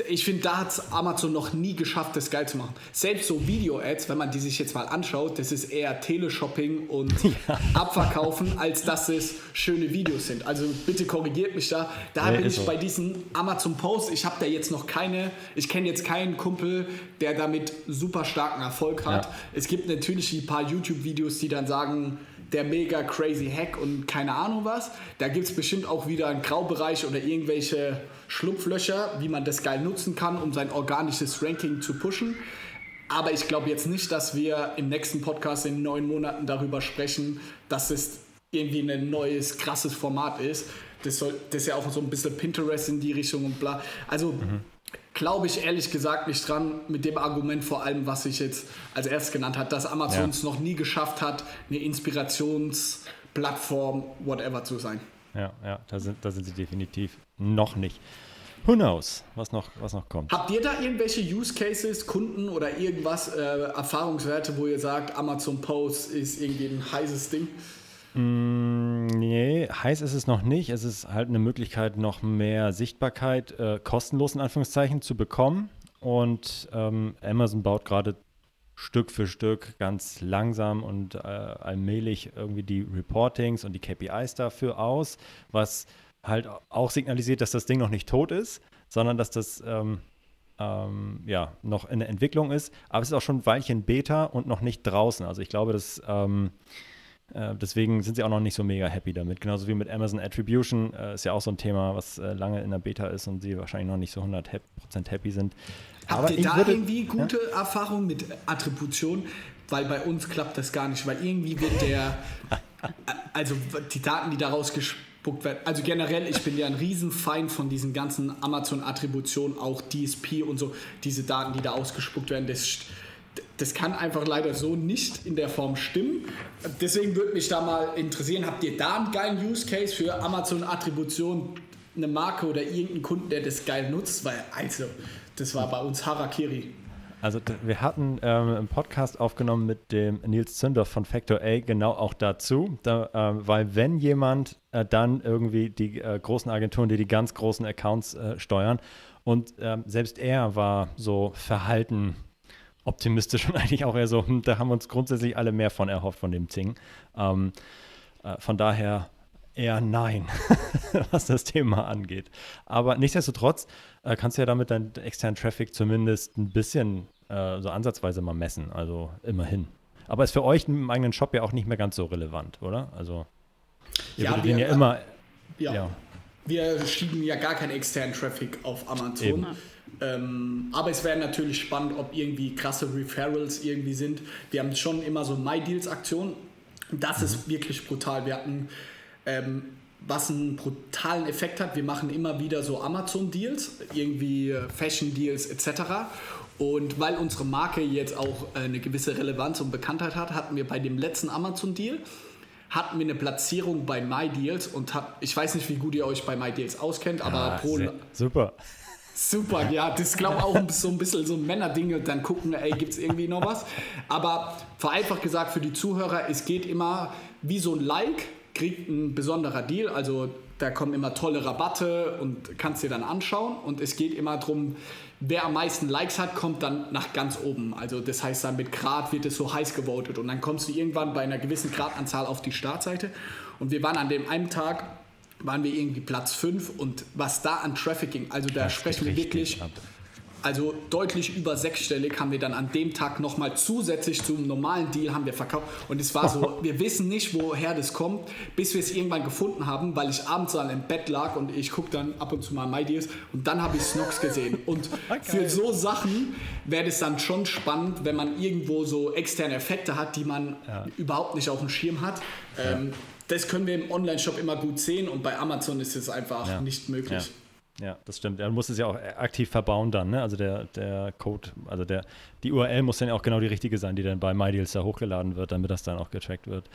ich finde, da hat Amazon noch nie geschafft, das geil zu machen. Selbst so Video-Ads, wenn man die sich jetzt mal anschaut, das ist eher Teleshopping und ja. Abverkaufen, als dass es schöne Videos sind. Also bitte korrigiert mich da. Da nee, bin ich so. bei diesen Amazon Posts, ich habe da jetzt noch keine, ich kenne jetzt keinen Kumpel, der damit super starken Erfolg hat. Ja. Es gibt natürlich ein paar YouTube-Videos, die dann sagen, der mega crazy Hack und keine Ahnung was. Da gibt es bestimmt auch wieder einen Graubereich oder irgendwelche Schlupflöcher, wie man das geil nutzen kann, um sein organisches Ranking zu pushen. Aber ich glaube jetzt nicht, dass wir im nächsten Podcast in neun Monaten darüber sprechen, dass es irgendwie ein neues, krasses Format ist. Das, soll, das ist ja auch so ein bisschen Pinterest in die Richtung und bla. Also mhm glaube ich ehrlich gesagt nicht dran mit dem Argument vor allem, was ich jetzt als erstes genannt habe, dass Amazon es ja. noch nie geschafft hat, eine Inspirationsplattform, whatever zu sein. Ja, ja, da sind, da sind sie definitiv noch nicht. Who knows, was noch, was noch kommt. Habt ihr da irgendwelche Use Cases, Kunden oder irgendwas, äh, Erfahrungswerte, wo ihr sagt, Amazon Post ist irgendwie ein heißes Ding? Mm, nee, heiß ist es noch nicht. Es ist halt eine Möglichkeit, noch mehr Sichtbarkeit äh, kostenlos in Anführungszeichen zu bekommen. Und ähm, Amazon baut gerade Stück für Stück ganz langsam und äh, allmählich irgendwie die Reportings und die KPIs dafür aus, was halt auch signalisiert, dass das Ding noch nicht tot ist, sondern dass das ähm, ähm, ja noch in der Entwicklung ist. Aber es ist auch schon ein Weilchen Beta und noch nicht draußen. Also ich glaube, dass ähm, äh, deswegen sind sie auch noch nicht so mega happy damit. Genauso wie mit Amazon Attribution äh, ist ja auch so ein Thema, was äh, lange in der Beta ist und sie wahrscheinlich noch nicht so 100% happy sind. Habt Aber ihr da würde, irgendwie gute ja? Erfahrungen mit Attribution? Weil bei uns klappt das gar nicht, weil irgendwie wird der, also die Daten, die daraus gespuckt werden, also generell, ich bin ja ein Riesenfeind von diesen ganzen Amazon-Attributionen, auch DSP und so, diese Daten, die da ausgespuckt werden, das das kann einfach leider so nicht in der Form stimmen. Deswegen würde mich da mal interessieren, habt ihr da einen geilen Use Case für Amazon Attribution, eine Marke oder irgendeinen Kunden, der das geil nutzt? Weil, also, das war bei uns Harakiri. Also wir hatten ähm, einen Podcast aufgenommen mit dem Nils Zündorf von Factor A genau auch dazu, da, äh, weil wenn jemand äh, dann irgendwie die äh, großen Agenturen, die die ganz großen Accounts äh, steuern und ähm, selbst er war so verhalten optimistisch und eigentlich auch eher so, hm, da haben wir uns grundsätzlich alle mehr von erhofft von dem Ding. Ähm, äh, von daher eher nein, was das Thema angeht. Aber nichtsdestotrotz äh, kannst du ja damit deinen externen Traffic zumindest ein bisschen äh, so ansatzweise mal messen, also immerhin. Aber ist für euch im eigenen Shop ja auch nicht mehr ganz so relevant, oder? Also ihr ja, den ja immer. Ja. ja. Wir schieben ja gar keinen externen Traffic auf Amazon. Eben. Ähm, aber es wäre natürlich spannend, ob irgendwie krasse Referrals irgendwie sind. Wir haben schon immer so My Deals Aktionen. Das mhm. ist wirklich brutal. Wir hatten ähm, was einen brutalen Effekt hat. Wir machen immer wieder so Amazon-Deals, irgendwie äh, Fashion-Deals etc. Und weil unsere Marke jetzt auch äh, eine gewisse Relevanz und Bekanntheit hat, hatten wir bei dem letzten Amazon-Deal hatten wir eine Platzierung bei MyDeals und hab, ich weiß nicht, wie gut ihr euch bei MyDeals auskennt, aber Ah, pro, super. Super, ja, das glaube auch so ein bisschen so ein Männerding und dann gucken, ey, gibt es irgendwie noch was. Aber vereinfacht gesagt für die Zuhörer, es geht immer wie so ein Like, kriegt ein besonderer Deal, also da kommen immer tolle Rabatte und kannst dir dann anschauen und es geht immer darum, wer am meisten Likes hat, kommt dann nach ganz oben. Also das heißt dann mit Grad wird es so heiß gewotet und dann kommst du irgendwann bei einer gewissen Gradanzahl auf die Startseite und wir waren an dem einen Tag waren wir irgendwie Platz 5 und was da an Trafficking, also da Das sprechen wir wirklich, ab. Also deutlich über sechsstellig haben wir dann an dem Tag nochmal zusätzlich zum normalen Deal haben wir verkauft und es war so, wir wissen nicht, woher das kommt, bis wir es irgendwann gefunden haben, weil ich abends dann im Bett lag und ich gucke dann ab und zu mal MyDeals und dann habe ich Snox gesehen und für so Sachen wäre das dann schon spannend, wenn man irgendwo so externe Effekte hat, die man überhaupt nicht auf dem Schirm hat. Ähm, das können wir im Online-Shop immer gut sehen und bei Amazon ist es einfach Ja. nicht möglich. Ja. Das stimmt. Er muss es ja auch aktiv verbauen dann, ne? Also der, der Code, also der, die URL muss dann ja auch genau die richtige sein, die dann bei MyDeals da hochgeladen wird, damit das dann auch getrackt wird.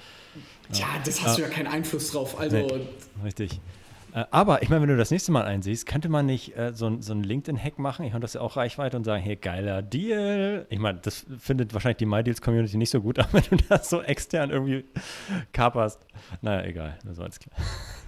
Ja, das hast du ja keinen Einfluss drauf. Also Nee. Richtig. Äh, Aber ich meine, wenn du das nächste Mal einsiehst, könnte man nicht äh, so, so ein LinkedIn-Hack machen? Ich meine, das ist ja auch Reichweite und sagen, hey, geiler Deal. Ich meine, das findet wahrscheinlich die MyDeals-Community nicht so gut, aber wenn du das so extern irgendwie kaperst, naja, egal, das war jetzt klar.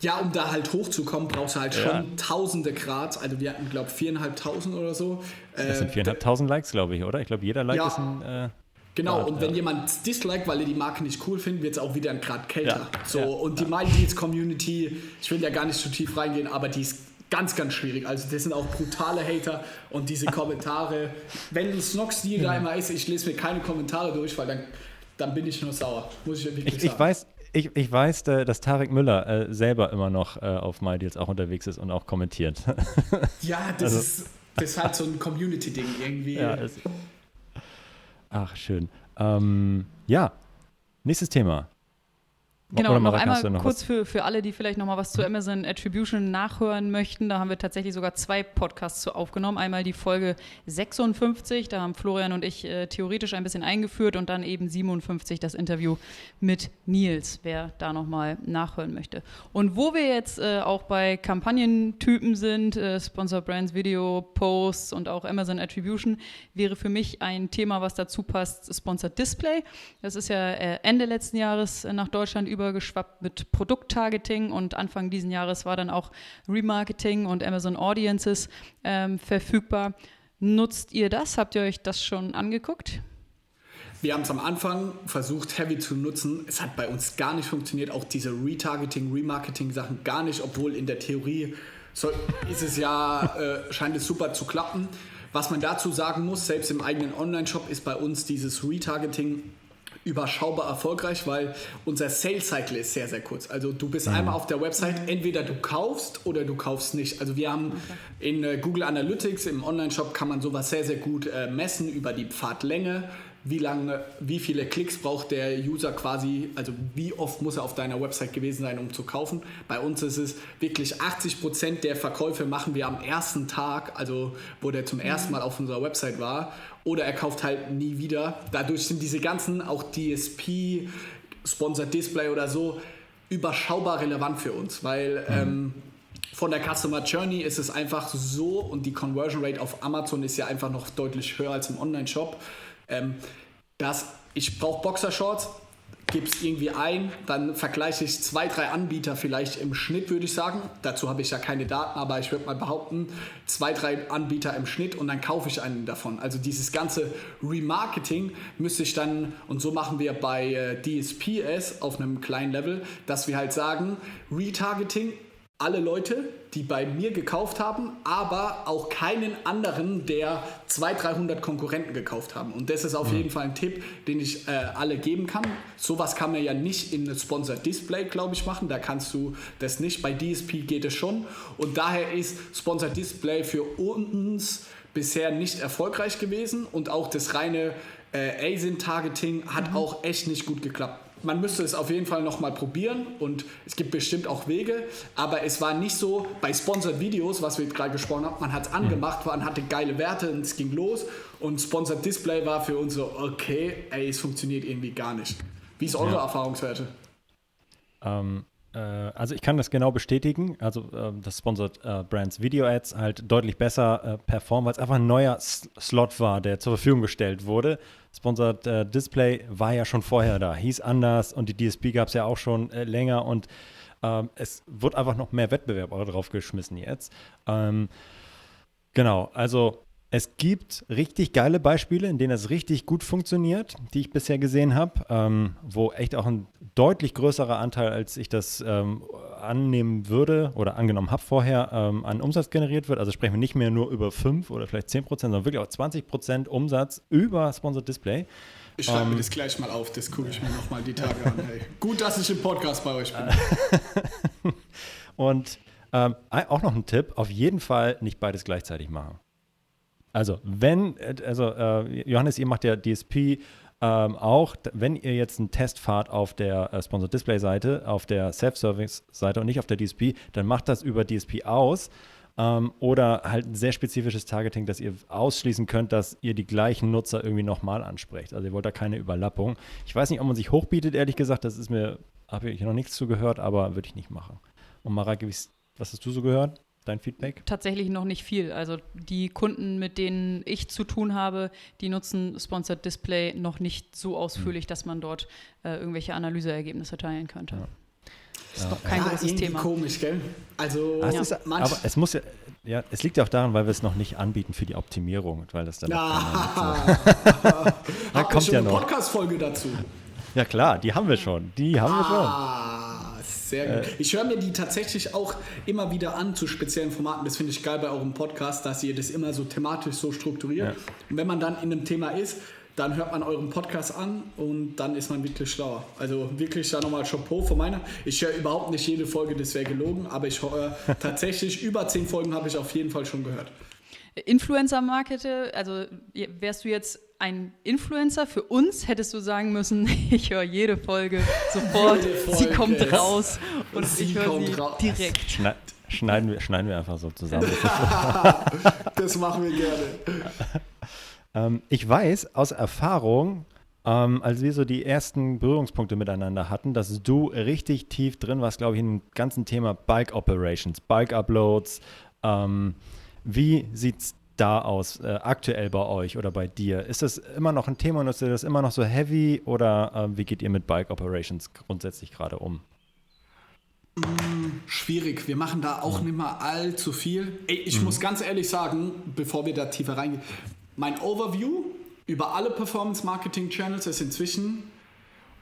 Ja, um da halt hochzukommen, brauchst du halt schon Ja. tausende Grad. Also wir hatten, glaube ich, viereinhalbtausend oder so. Das Äh, sind viereinhalbtausend Likes, glaube ich, oder? Ich glaube, jeder Like Ja. ist ein. Äh, Genau, Grad, und wenn ja. jemand disliked, weil er die Marke nicht cool findet, wird es auch wieder ein Grad kälter. Ja, So, ja, und die MyDeals Community, ich will ja gar nicht zu tief reingehen, aber die ist ganz, ganz schwierig. Also das sind auch brutale Hater und diese Kommentare. Wenn ein Snox-Deal da immer ist, ich lese mir keine Kommentare durch, weil dann, dann bin ich nur sauer. Muss ich wirklich ich, sagen. ich weiß. Ich, ich weiß, äh, dass Tarek Müller äh, selber immer noch äh, auf MyDeals auch unterwegs ist und auch kommentiert. Ja, das, ist, das ist halt so ein Community-Ding irgendwie. Also ja, es, ach, schön. Ähm, ja, nächstes Thema. Genau, Oder noch Marek, einmal noch kurz was? für, für alle, die vielleicht noch mal was zu Amazon Attribution nachhören möchten. Da haben wir tatsächlich sogar zwei Podcasts zu aufgenommen. Einmal die Folge 56, da haben Florian und ich äh, theoretisch ein bisschen eingeführt und dann eben 57 das Interview mit Nils, wer da noch mal nachhören möchte. Und wo wir jetzt äh, auch bei Kampagnentypen sind, äh, Sponsor Brands Video, Posts und auch Amazon Attribution, wäre für mich ein Thema, was dazu passt, Sponsored Display. Das ist ja äh, Ende letzten Jahres äh, nach Deutschland übergeschwappt mit Produkttargeting und Anfang diesen Jahres war dann auch Remarketing und Amazon Audiences ähm, verfügbar. Nutzt ihr das? Habt ihr euch das schon angeguckt? Wir haben es am Anfang versucht, heavy zu nutzen. Es hat bei uns gar nicht funktioniert. Auch diese Retargeting, Remarketing-Sachen gar nicht, obwohl in der Theorie so ist es ja, äh, scheint es super zu klappen. Was man dazu sagen muss, selbst im eigenen Online-Shop ist bei uns dieses Retargeting überschaubar erfolgreich, weil unser Sales Cycle ist sehr, sehr kurz. Also du bist einmal auf der Website, entweder du kaufst oder du kaufst nicht. Also wir haben in äh, Google Analytics im Online-Shop kann man sowas sehr, sehr gut äh, messen über die Pfadlänge, wie lange, wie viele Klicks braucht der User quasi, also wie oft muss er auf deiner Website gewesen sein, um zu kaufen. Bei uns ist es wirklich 80% der Verkäufe machen wir am ersten Tag, also wo der zum ersten Mal auf unserer Website war, oder er kauft halt nie wieder. Dadurch sind diese ganzen, auch DSP, Sponsored Display oder so, überschaubar relevant für uns, weil ähm, von der Customer Journey ist es einfach so und die Conversion Rate auf Amazon ist ja einfach noch deutlich höher als im Online-Shop, ähm, dass ich brauche Boxershorts, es irgendwie ein, dann vergleiche ich zwei, drei Anbieter vielleicht im Schnitt, würde ich sagen. Dazu habe ich ja keine Daten, aber ich würde mal behaupten, zwei, drei Anbieter im Schnitt und dann kaufe ich einen davon. Also dieses ganze Remarketing müsste ich dann, und so machen wir bei äh, DSPS auf einem kleinen Level, dass wir halt sagen, Retargeting alle Leute, die bei mir gekauft haben, aber auch keinen anderen, der 200, 300 Konkurrenten gekauft haben. Und das ist auf jeden Fall ein Tipp, den ich äh, alle geben kann. Sowas kann man ja nicht in einem Sponsored Display, glaube ich, machen. Da kannst du das nicht. Bei DSP geht es schon. Und daher ist Sponsored Display für uns bisher nicht erfolgreich gewesen. Und auch das reine äh, ASIN-Targeting hat auch echt nicht gut geklappt. Man müsste es auf jeden Fall nochmal probieren und es gibt bestimmt auch Wege, aber es war nicht so bei Sponsored Videos, was wir gerade gesprochen haben, man hat es angemacht, man hatte geile Werte und es ging los und Sponsored Display war für uns so, okay, ey, es funktioniert irgendwie gar nicht. Wie ist eure ja. Erfahrungswerte? Ähm, äh, also ich kann das genau bestätigen. Also äh, das Sponsored äh, Brands Video Ads halt deutlich besser äh, performen, weil es einfach ein neuer Slot war, der zur Verfügung gestellt wurde. Sponsored äh, Display war ja schon vorher da, hieß anders und die DSP gab es ja auch schon äh, länger und ähm, es wird einfach noch mehr Wettbewerb drauf geschmissen jetzt. Ähm, genau, also es gibt richtig geile Beispiele, in denen es richtig gut funktioniert, die ich bisher gesehen habe, ähm, wo echt auch ein deutlich größerer Anteil, als ich das ähm, annehmen würde oder angenommen habe vorher, ähm, an Umsatz generiert wird. Also sprechen wir nicht mehr nur über 5 oder vielleicht 10 Prozent, sondern wirklich auch 20 Prozent Umsatz über Sponsored Display. Ich schreibe mir ähm, das gleich mal auf, das gucke ich mir nochmal die Tage an. Hey. Gut, dass ich im Podcast bei euch bin. Und ähm, auch noch ein Tipp, auf jeden Fall nicht beides gleichzeitig machen. Also, wenn, also äh, Johannes, ihr macht ja DSP ähm, auch, wenn ihr jetzt einen Test fahrt auf der äh, Sponsored Display Seite, auf der Self-Service Seite und nicht auf der DSP, dann macht das über DSP aus. Ähm, oder halt ein sehr spezifisches Targeting, dass ihr ausschließen könnt, dass ihr die gleichen Nutzer irgendwie nochmal ansprecht. Also ihr wollt da keine Überlappung. Ich weiß nicht, ob man sich hochbietet, ehrlich gesagt, das ist mir, habe ich noch nichts zu gehört, aber würde ich nicht machen. Und Mara, was hast du so gehört? Dein Feedback? Tatsächlich noch nicht viel. Also die Kunden, mit denen ich zu tun habe, die nutzen Sponsored Display noch nicht so ausführlich, mhm. dass man dort äh, irgendwelche Analyseergebnisse teilen könnte. Ja. Das ist doch kein ja, großes Thema. komisch, gell? Also, ja. ist, aber es muss ja, ja, es liegt ja auch daran, weil wir es noch nicht anbieten für die Optimierung, weil das dann ja. da kommt ja noch. Podcast-Folge dazu. Ja klar, die haben wir schon. Die haben ah. wir schon. Sehr gut. Äh, ich höre mir die tatsächlich auch immer wieder an zu speziellen Formaten. Das finde ich geil bei eurem Podcast, dass ihr das immer so thematisch so strukturiert. Ja. Und wenn man dann in einem Thema ist, dann hört man euren Podcast an und dann ist man wirklich schlauer. Also wirklich da nochmal Chapeau von meiner. Ich höre überhaupt nicht jede Folge, das wäre gelogen, aber ich höre tatsächlich über zehn Folgen habe ich auf jeden Fall schon gehört. Influencer-Markete, also wärst du jetzt ein Influencer für uns, hättest du sagen müssen, ich höre jede Folge sofort, jede Folge. sie kommt raus und sie ich höre sie raus. direkt. Schneid, schneiden, wir, schneiden wir einfach so zusammen. das machen wir gerne. Ähm, ich weiß aus Erfahrung, ähm, als wir so die ersten Berührungspunkte miteinander hatten, dass du richtig tief drin warst, glaube ich, in dem ganzen Thema Bike Operations, Bike Uploads, ähm, wie sieht es da aus, äh, aktuell bei euch oder bei dir? Ist das immer noch ein Thema und ist das immer noch so heavy oder äh, wie geht ihr mit Bike Operations grundsätzlich gerade um? Mm, schwierig. Wir machen da auch nicht mehr allzu viel. Ey, ich mhm. muss ganz ehrlich sagen, bevor wir da tiefer reingehen, mein Overview über alle Performance Marketing Channels ist inzwischen,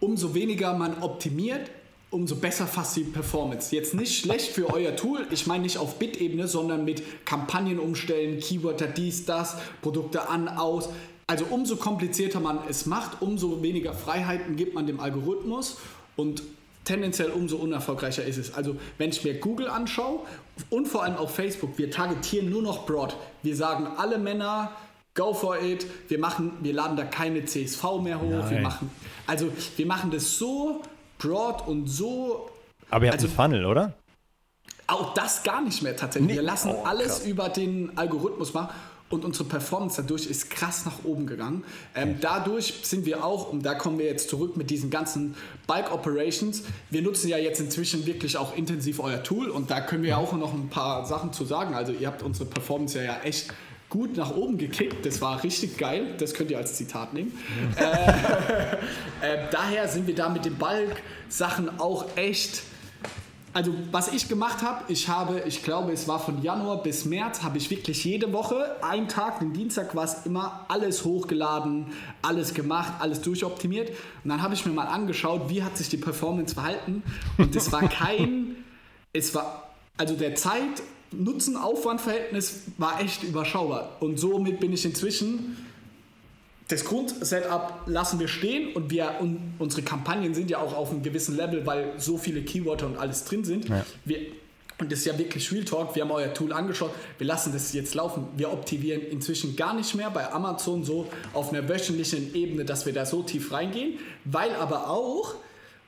umso weniger man optimiert, umso besser fast die Performance. Jetzt nicht schlecht für euer Tool, ich meine nicht auf Bit-Ebene, sondern mit Kampagnen umstellen, Keywörter, dies, das, Produkte an, aus. Also umso komplizierter man es macht, umso weniger Freiheiten gibt man dem Algorithmus und tendenziell umso unerfolgreicher ist es. Also wenn ich mir Google anschaue und vor allem auch Facebook, wir targetieren nur noch Broad. Wir sagen alle Männer, go for it. Wir machen, wir laden da keine CSV mehr hoch. Wir machen, also wir machen das so broad und so. Aber ihr habt also, einen Funnel, oder? Auch das gar nicht mehr tatsächlich. Nee. Wir lassen oh, alles über den Algorithmus machen und unsere Performance dadurch ist krass nach oben gegangen. Ähm, dadurch sind wir auch, und da kommen wir jetzt zurück mit diesen ganzen Bike Operations, wir nutzen ja jetzt inzwischen wirklich auch intensiv euer Tool und da können wir auch noch ein paar Sachen zu sagen. Also ihr habt unsere Performance ja, ja echt gut nach oben gekickt. Das war richtig geil. Das könnt ihr als Zitat nehmen. äh, äh, daher sind wir da mit den Balk-Sachen auch echt. Also was ich gemacht habe, ich habe, ich glaube, es war von Januar bis März, habe ich wirklich jede Woche, einen Tag, den Dienstag war es immer, alles hochgeladen, alles gemacht, alles durchoptimiert. Und dann habe ich mir mal angeschaut, wie hat sich die Performance verhalten. Und es war kein, es war, also der Zeit Nutzen-Aufwand-Verhältnis war echt überschaubar. Und somit bin ich inzwischen. Das Grundsetup lassen wir stehen und wir und unsere Kampagnen sind ja auch auf einem gewissen Level, weil so viele Keywords und alles drin sind. Ja. Wir, und das ist ja wirklich Real Talk. Wir haben euer Tool angeschaut. Wir lassen das jetzt laufen. Wir optimieren inzwischen gar nicht mehr bei Amazon so auf einer wöchentlichen Ebene, dass wir da so tief reingehen, weil aber auch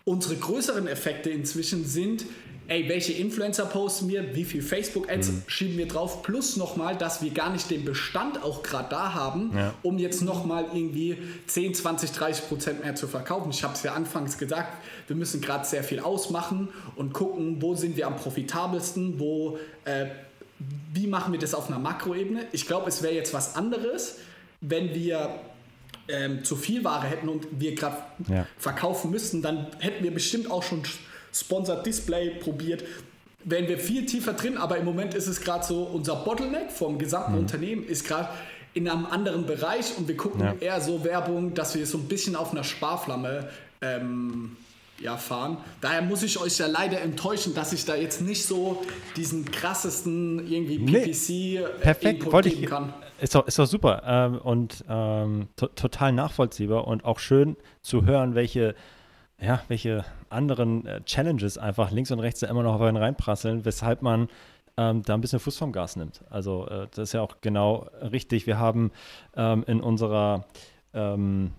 unsere größeren Effekte inzwischen sind, ey, welche Influencer posten wir, wie viel Facebook-Ads mhm. schieben wir drauf, plus nochmal, dass wir gar nicht den Bestand auch gerade da haben, ja. um jetzt nochmal irgendwie 10, 20, 30 Prozent mehr zu verkaufen. Ich habe es ja anfangs gesagt, wir müssen gerade sehr viel ausmachen und gucken, wo sind wir am profitabelsten, wo, äh, wie machen wir das auf einer Makroebene. Ich glaube, es wäre jetzt was anderes, wenn wir ähm, zu viel Ware hätten und wir gerade ja. verkaufen müssten, dann hätten wir bestimmt auch schon Sponsored Display probiert. Wären wir viel tiefer drin, aber im Moment ist es gerade so, unser Bottleneck vom gesamten mhm. Unternehmen ist gerade in einem anderen Bereich und wir gucken ja. eher so Werbung, dass wir so ein bisschen auf einer Sparflamme ähm, ja, fahren. Daher muss ich euch ja leider enttäuschen, dass ich da jetzt nicht so diesen krassesten irgendwie PPC nee, äh, perfekt, wollte ich, kann. Ist doch, ist doch super ähm, und ähm, to total nachvollziehbar und auch schön zu hören, welche ja, welche anderen äh, Challenges einfach links und rechts immer noch auf einen reinprasseln, weshalb man ähm, da ein bisschen Fuß vom Gas nimmt. Also äh, das ist ja auch genau richtig. Wir haben ähm, in unserer ähm,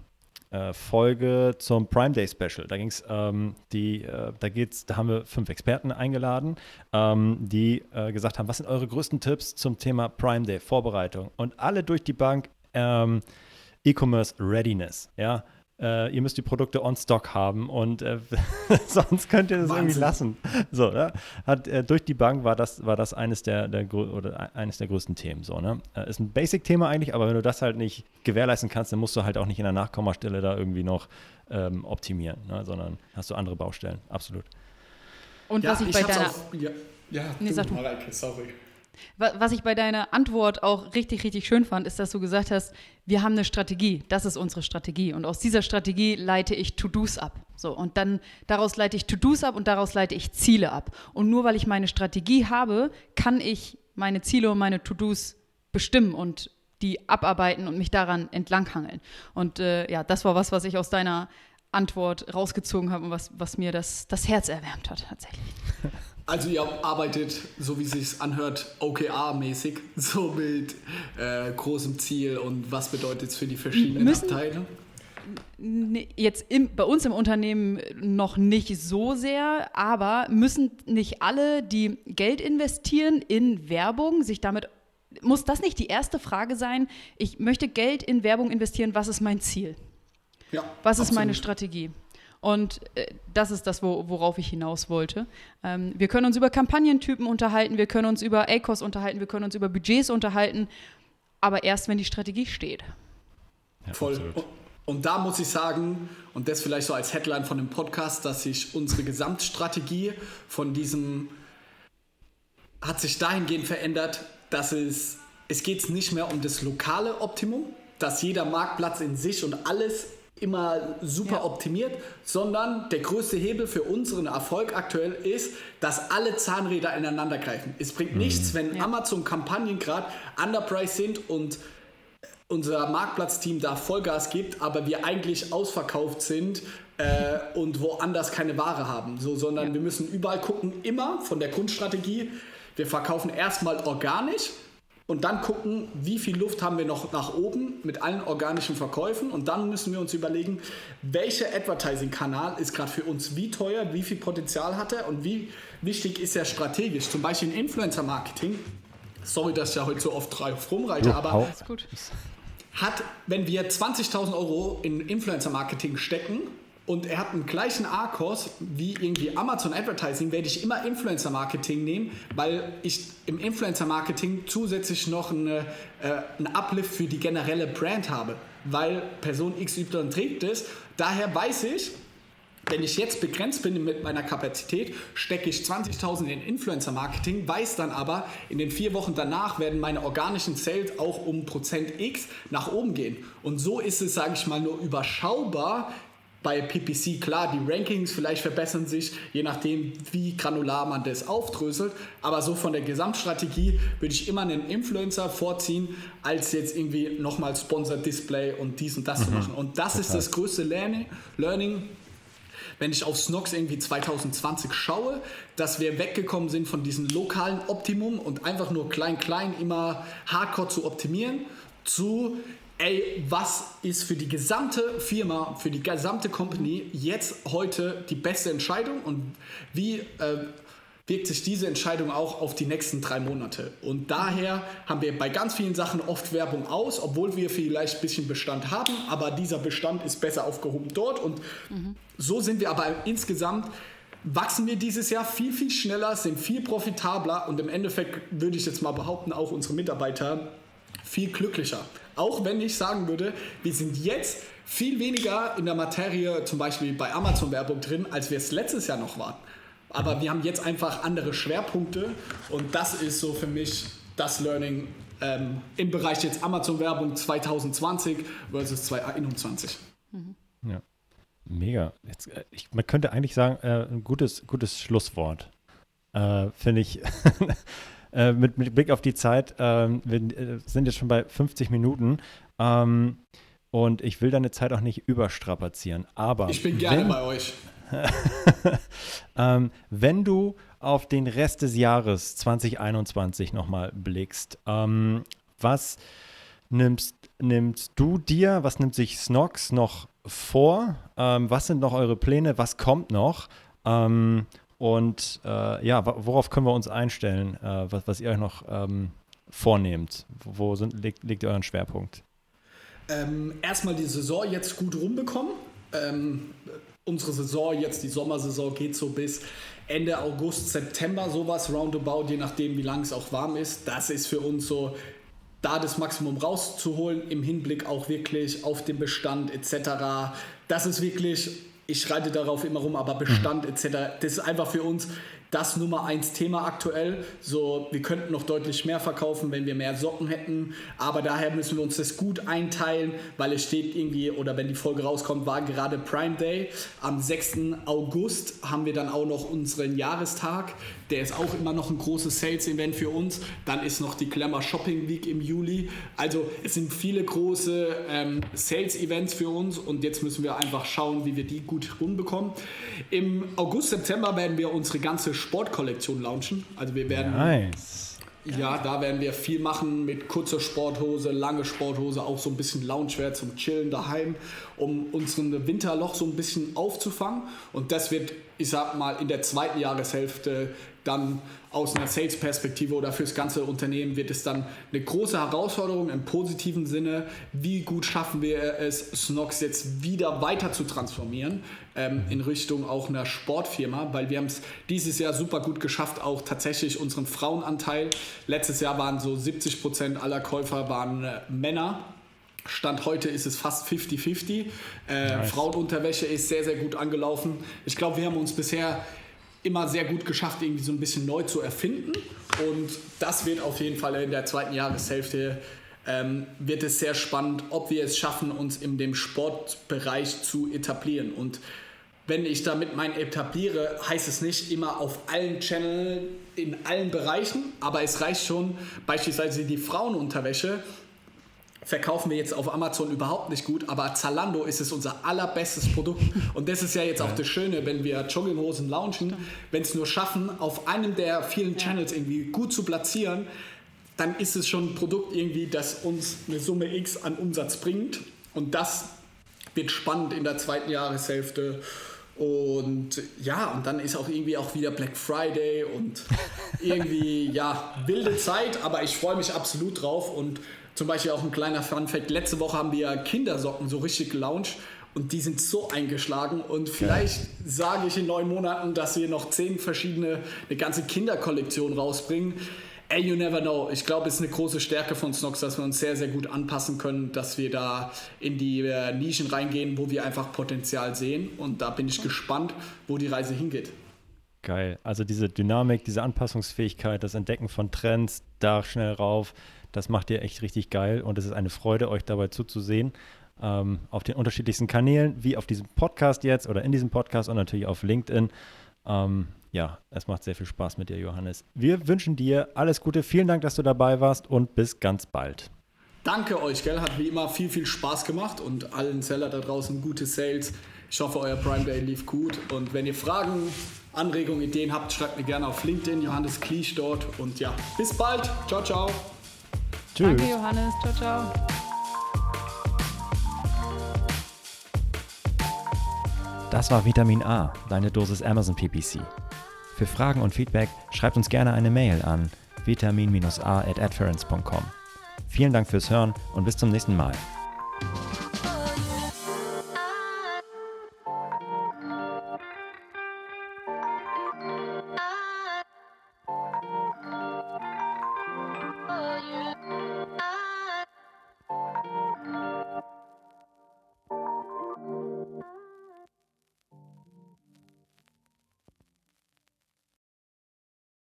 äh, Folge zum Prime Day Special, da ging es ähm, die, äh, da geht's, da haben wir fünf Experten eingeladen, ähm, die äh, gesagt haben, was sind eure größten Tipps zum Thema Prime Day Vorbereitung? Und alle durch die Bank ähm, E-Commerce Readiness, ja äh, ihr müsst die Produkte on Stock haben und äh, sonst könnt ihr das Wahnsinn. irgendwie lassen. So, ne? Hat, äh, durch die Bank war das, war das eines der, der oder eines der größten Themen. So, ne? Äh, ist ein Basic-Thema eigentlich, aber wenn du das halt nicht gewährleisten kannst, dann musst du halt auch nicht in der Nachkommastelle da irgendwie noch ähm, optimieren, ne? sondern hast du andere Baustellen. Absolut. Und ja, was ich, ich bei deiner. Auch, ja, ja nee, du, Mareike, sorry. Was ich bei deiner Antwort auch richtig, richtig schön fand, ist, dass du gesagt hast, wir haben eine Strategie, das ist unsere Strategie. Und aus dieser Strategie leite ich To-Dos ab. So, und dann daraus leite ich To-Dos ab und daraus leite ich Ziele ab. Und nur weil ich meine Strategie habe, kann ich meine Ziele und meine To-Dos bestimmen und die abarbeiten und mich daran entlanghangeln. Und äh, ja, das war was, was ich aus deiner Antwort rausgezogen habe und was, was mir das, das Herz erwärmt hat, tatsächlich. Also ihr arbeitet, so wie es sich anhört, OKR-mäßig, so mit äh, großem Ziel und was bedeutet es für die verschiedenen Müssen, Abteile? Jetzt im, bei uns im Unternehmen noch nicht so sehr, aber müssen nicht alle, die Geld investieren in Werbung, sich damit muss das nicht die erste Frage sein? Ich möchte Geld in Werbung investieren, was ist mein Ziel? Ja, was ist absolut. meine Strategie? Und äh, das ist das, wo, worauf ich hinaus wollte. Ähm, wir können uns über Kampagnentypen unterhalten, wir können uns über ACOS unterhalten, wir können uns über Budgets unterhalten, aber erst, wenn die Strategie steht. Ja, Voll. Und, und da muss ich sagen, und das vielleicht so als Headline von dem Podcast, dass sich unsere Gesamtstrategie von diesem hat sich dahingehend verändert, dass es, es geht nicht mehr um das lokale Optimum, dass jeder Marktplatz in sich und alles immer super ja. optimiert, sondern der größte Hebel für unseren Erfolg aktuell ist, dass alle Zahnräder ineinander greifen. Es bringt mhm. nichts, wenn ja. Amazon-Kampagnen gerade underpriced sind und unser Marktplatzteam da Vollgas gibt, aber wir eigentlich ausverkauft sind äh, und woanders keine Ware haben. So, sondern ja. wir müssen überall gucken, immer von der Grundstrategie, wir verkaufen erstmal organisch und dann gucken, wie viel Luft haben wir noch nach oben mit allen organischen Verkäufen und dann müssen wir uns überlegen, welcher Advertising-Kanal ist gerade für uns wie teuer, wie viel Potenzial hat er und wie wichtig ist er strategisch. Zum Beispiel in Influencer-Marketing. Sorry, dass ich ja heute so oft drauf rumreite, aber hat, wenn wir 20.000 Euro in Influencer-Marketing stecken und er hat einen gleichen A-Kurs wie irgendwie Amazon Advertising, werde ich immer Influencer Marketing nehmen, weil ich im Influencer Marketing zusätzlich noch eine, äh, einen Uplift für die generelle Brand habe, weil Person XY trägt es. Daher weiß ich, wenn ich jetzt begrenzt bin mit meiner Kapazität, stecke ich 20.000 in Influencer Marketing, weiß dann aber, in den vier Wochen danach werden meine organischen Sales auch um Prozent X nach oben gehen. Und so ist es, sage ich mal, nur überschaubar, bei PPC, klar, die Rankings vielleicht verbessern sich, je nachdem, wie granular man das aufdröselt. Aber so von der Gesamtstrategie würde ich immer einen Influencer vorziehen, als jetzt irgendwie nochmal Sponsor Display und dies und das mhm. zu machen. Und das Total. ist das größte Learning, Learning wenn ich auf Snox irgendwie 2020 schaue, dass wir weggekommen sind von diesem lokalen Optimum und einfach nur klein, klein immer hardcore zu optimieren, zu ey, was ist für die gesamte Firma, für die gesamte Company jetzt heute die beste Entscheidung und wie äh, wirkt sich diese Entscheidung auch auf die nächsten drei Monate. Und daher haben wir bei ganz vielen Sachen oft Werbung aus, obwohl wir vielleicht ein bisschen Bestand haben, aber dieser Bestand ist besser aufgehoben dort. Und mhm. so sind wir aber insgesamt wachsen wir dieses Jahr viel, viel schneller, sind viel profitabler und im Endeffekt würde ich jetzt mal behaupten, auch unsere Mitarbeiter viel glücklicher. Auch wenn ich sagen würde, wir sind jetzt viel weniger in der Materie, zum Beispiel bei Amazon-Werbung drin, als wir es letztes Jahr noch waren. Aber wir haben jetzt einfach andere Schwerpunkte und das ist so für mich das Learning ähm, im Bereich jetzt Amazon-Werbung 2020 versus 2021. Mhm. Ja. Mega. Jetzt, äh, ich, man könnte eigentlich sagen, äh, ein gutes, gutes Schlusswort. Äh, Finde ich. äh, mit, mit, Blick auf die Zeit, ähm, wir äh, sind jetzt schon bei 50 Minuten. Ähm, und ich will deine Zeit auch nicht überstrapazieren. Aber. Ich bin gerne wenn, bei euch. ähm, wenn du auf den Rest des Jahres 2021 nochmal blickst, ähm, was nimmst, nimmst du dir, was nimmt sich Snox noch vor? Ähm, was sind noch eure Pläne? Was kommt noch? Und äh, ja, worauf können wir uns einstellen, äh, was, was, ihr euch noch ähm, vornehmt? Wo sind, legt, legt ihr euren Schwerpunkt? Ähm, erstmal die Saison jetzt gut rumbekommen. Ähm, unsere Saison jetzt, die Sommersaison, geht so bis Ende August, September, sowas, roundabout, je nachdem, wie lang es auch warm ist. Das ist für uns so da das Maximum rauszuholen, im Hinblick auch wirklich auf den Bestand etc. Das ist wirklich, ich schreite darauf immer rum, aber Bestand mhm. etc. Das ist einfach für uns das Nummer eins Thema aktuell. So, wir könnten noch deutlich mehr verkaufen, wenn wir mehr Socken hätten. Aber daher müssen wir uns das gut einteilen, weil es steht irgendwie, oder wenn die Folge rauskommt, war gerade Prime Day. Am 6. August haben wir dann auch noch unseren Jahrestag. Der ist auch immer noch ein großes Sales-Event für uns. Dann ist noch die Glamour Shopping Week im Juli. Also es sind viele große ähm, Sales-Events für uns und jetzt müssen wir einfach schauen, wie wir die gut rumbekommen. Im August, September werden wir unsere ganze Sportkollektion launchen. Also wir werden. Nice. Ja, da werden wir viel machen mit kurzer Sporthose, lange Sporthose, auch so ein bisschen Loungewear zum Chillen daheim, um unseren Winterloch so ein bisschen aufzufangen. Und das wird, ich sag mal, in der zweiten Jahreshälfte dann aus einer Sales-Perspektive oder fürs ganze Unternehmen wird es dann eine große Herausforderung im positiven Sinne. Wie gut schaffen wir es, Snox jetzt wieder weiter zu transformieren ähm, in Richtung auch einer Sportfirma, weil wir haben es dieses Jahr super gut geschafft, auch tatsächlich unseren Frauenanteil. Letztes Jahr waren so 70 Prozent aller Käufer waren äh, Männer. Stand heute ist es fast 50-50. Äh, nice. Frauenunterwäsche ist sehr, sehr gut angelaufen. Ich glaube, wir haben uns bisher immer sehr gut geschafft, irgendwie so ein bisschen neu zu erfinden. Und das wird auf jeden Fall in der zweiten Jahreshälfte ähm, wird es sehr spannend, ob wir es schaffen, uns in dem Sportbereich zu etablieren. Und wenn ich damit mein etabliere, heißt es nicht immer auf allen Channels, in allen Bereichen, aber es reicht schon, beispielsweise die Frauenunterwäsche verkaufen wir jetzt auf Amazon überhaupt nicht gut, aber Zalando ist es unser allerbestes Produkt. Und das ist ja jetzt auch das Schöne, wenn wir Jogginghosen launchen, wenn es nur schaffen, auf einem der vielen Channels irgendwie gut zu platzieren, dann ist es schon ein Produkt irgendwie, das uns eine Summe X an Umsatz bringt. Und das wird spannend in der zweiten Jahreshälfte. Und ja, und dann ist auch irgendwie auch wieder Black Friday und irgendwie, ja, wilde Zeit, aber ich freue mich absolut drauf und zum Beispiel auch ein kleiner Fun-Fact: Letzte Woche haben wir Kindersocken so richtig gelauncht und die sind so eingeschlagen. Und vielleicht ja. sage ich in neun Monaten, dass wir noch zehn verschiedene, eine ganze Kinderkollektion rausbringen. Ey, you never know. Ich glaube, es ist eine große Stärke von Snox, dass wir uns sehr, sehr gut anpassen können, dass wir da in die äh, Nischen reingehen, wo wir einfach Potenzial sehen. Und da bin ich gespannt, wo die Reise hingeht. Geil. Also diese Dynamik, diese Anpassungsfähigkeit, das Entdecken von Trends, da schnell rauf, das macht ihr echt richtig geil und es ist eine Freude, euch dabei zuzusehen. Ähm, auf den unterschiedlichsten Kanälen, wie auf diesem Podcast jetzt oder in diesem Podcast und natürlich auf LinkedIn. Ähm, ja, es macht sehr viel Spaß mit dir, Johannes. Wir wünschen dir alles Gute. Vielen Dank, dass du dabei warst und bis ganz bald. Danke euch, gell? Hat wie immer viel, viel Spaß gemacht und allen Seller da draußen gute Sales. Ich hoffe, euer Prime Day lief gut. Und wenn ihr Fragen, Anregungen, Ideen habt, schreibt mir gerne auf LinkedIn, Johannes Kliesch dort. Und ja, bis bald. Ciao, ciao. Tschüss. Danke, Johannes. Ciao, ciao. Das war Vitamin A, deine Dosis Amazon PPC. Für Fragen und Feedback schreibt uns gerne eine Mail an vitamin-a at Vielen Dank fürs Hören und bis zum nächsten Mal.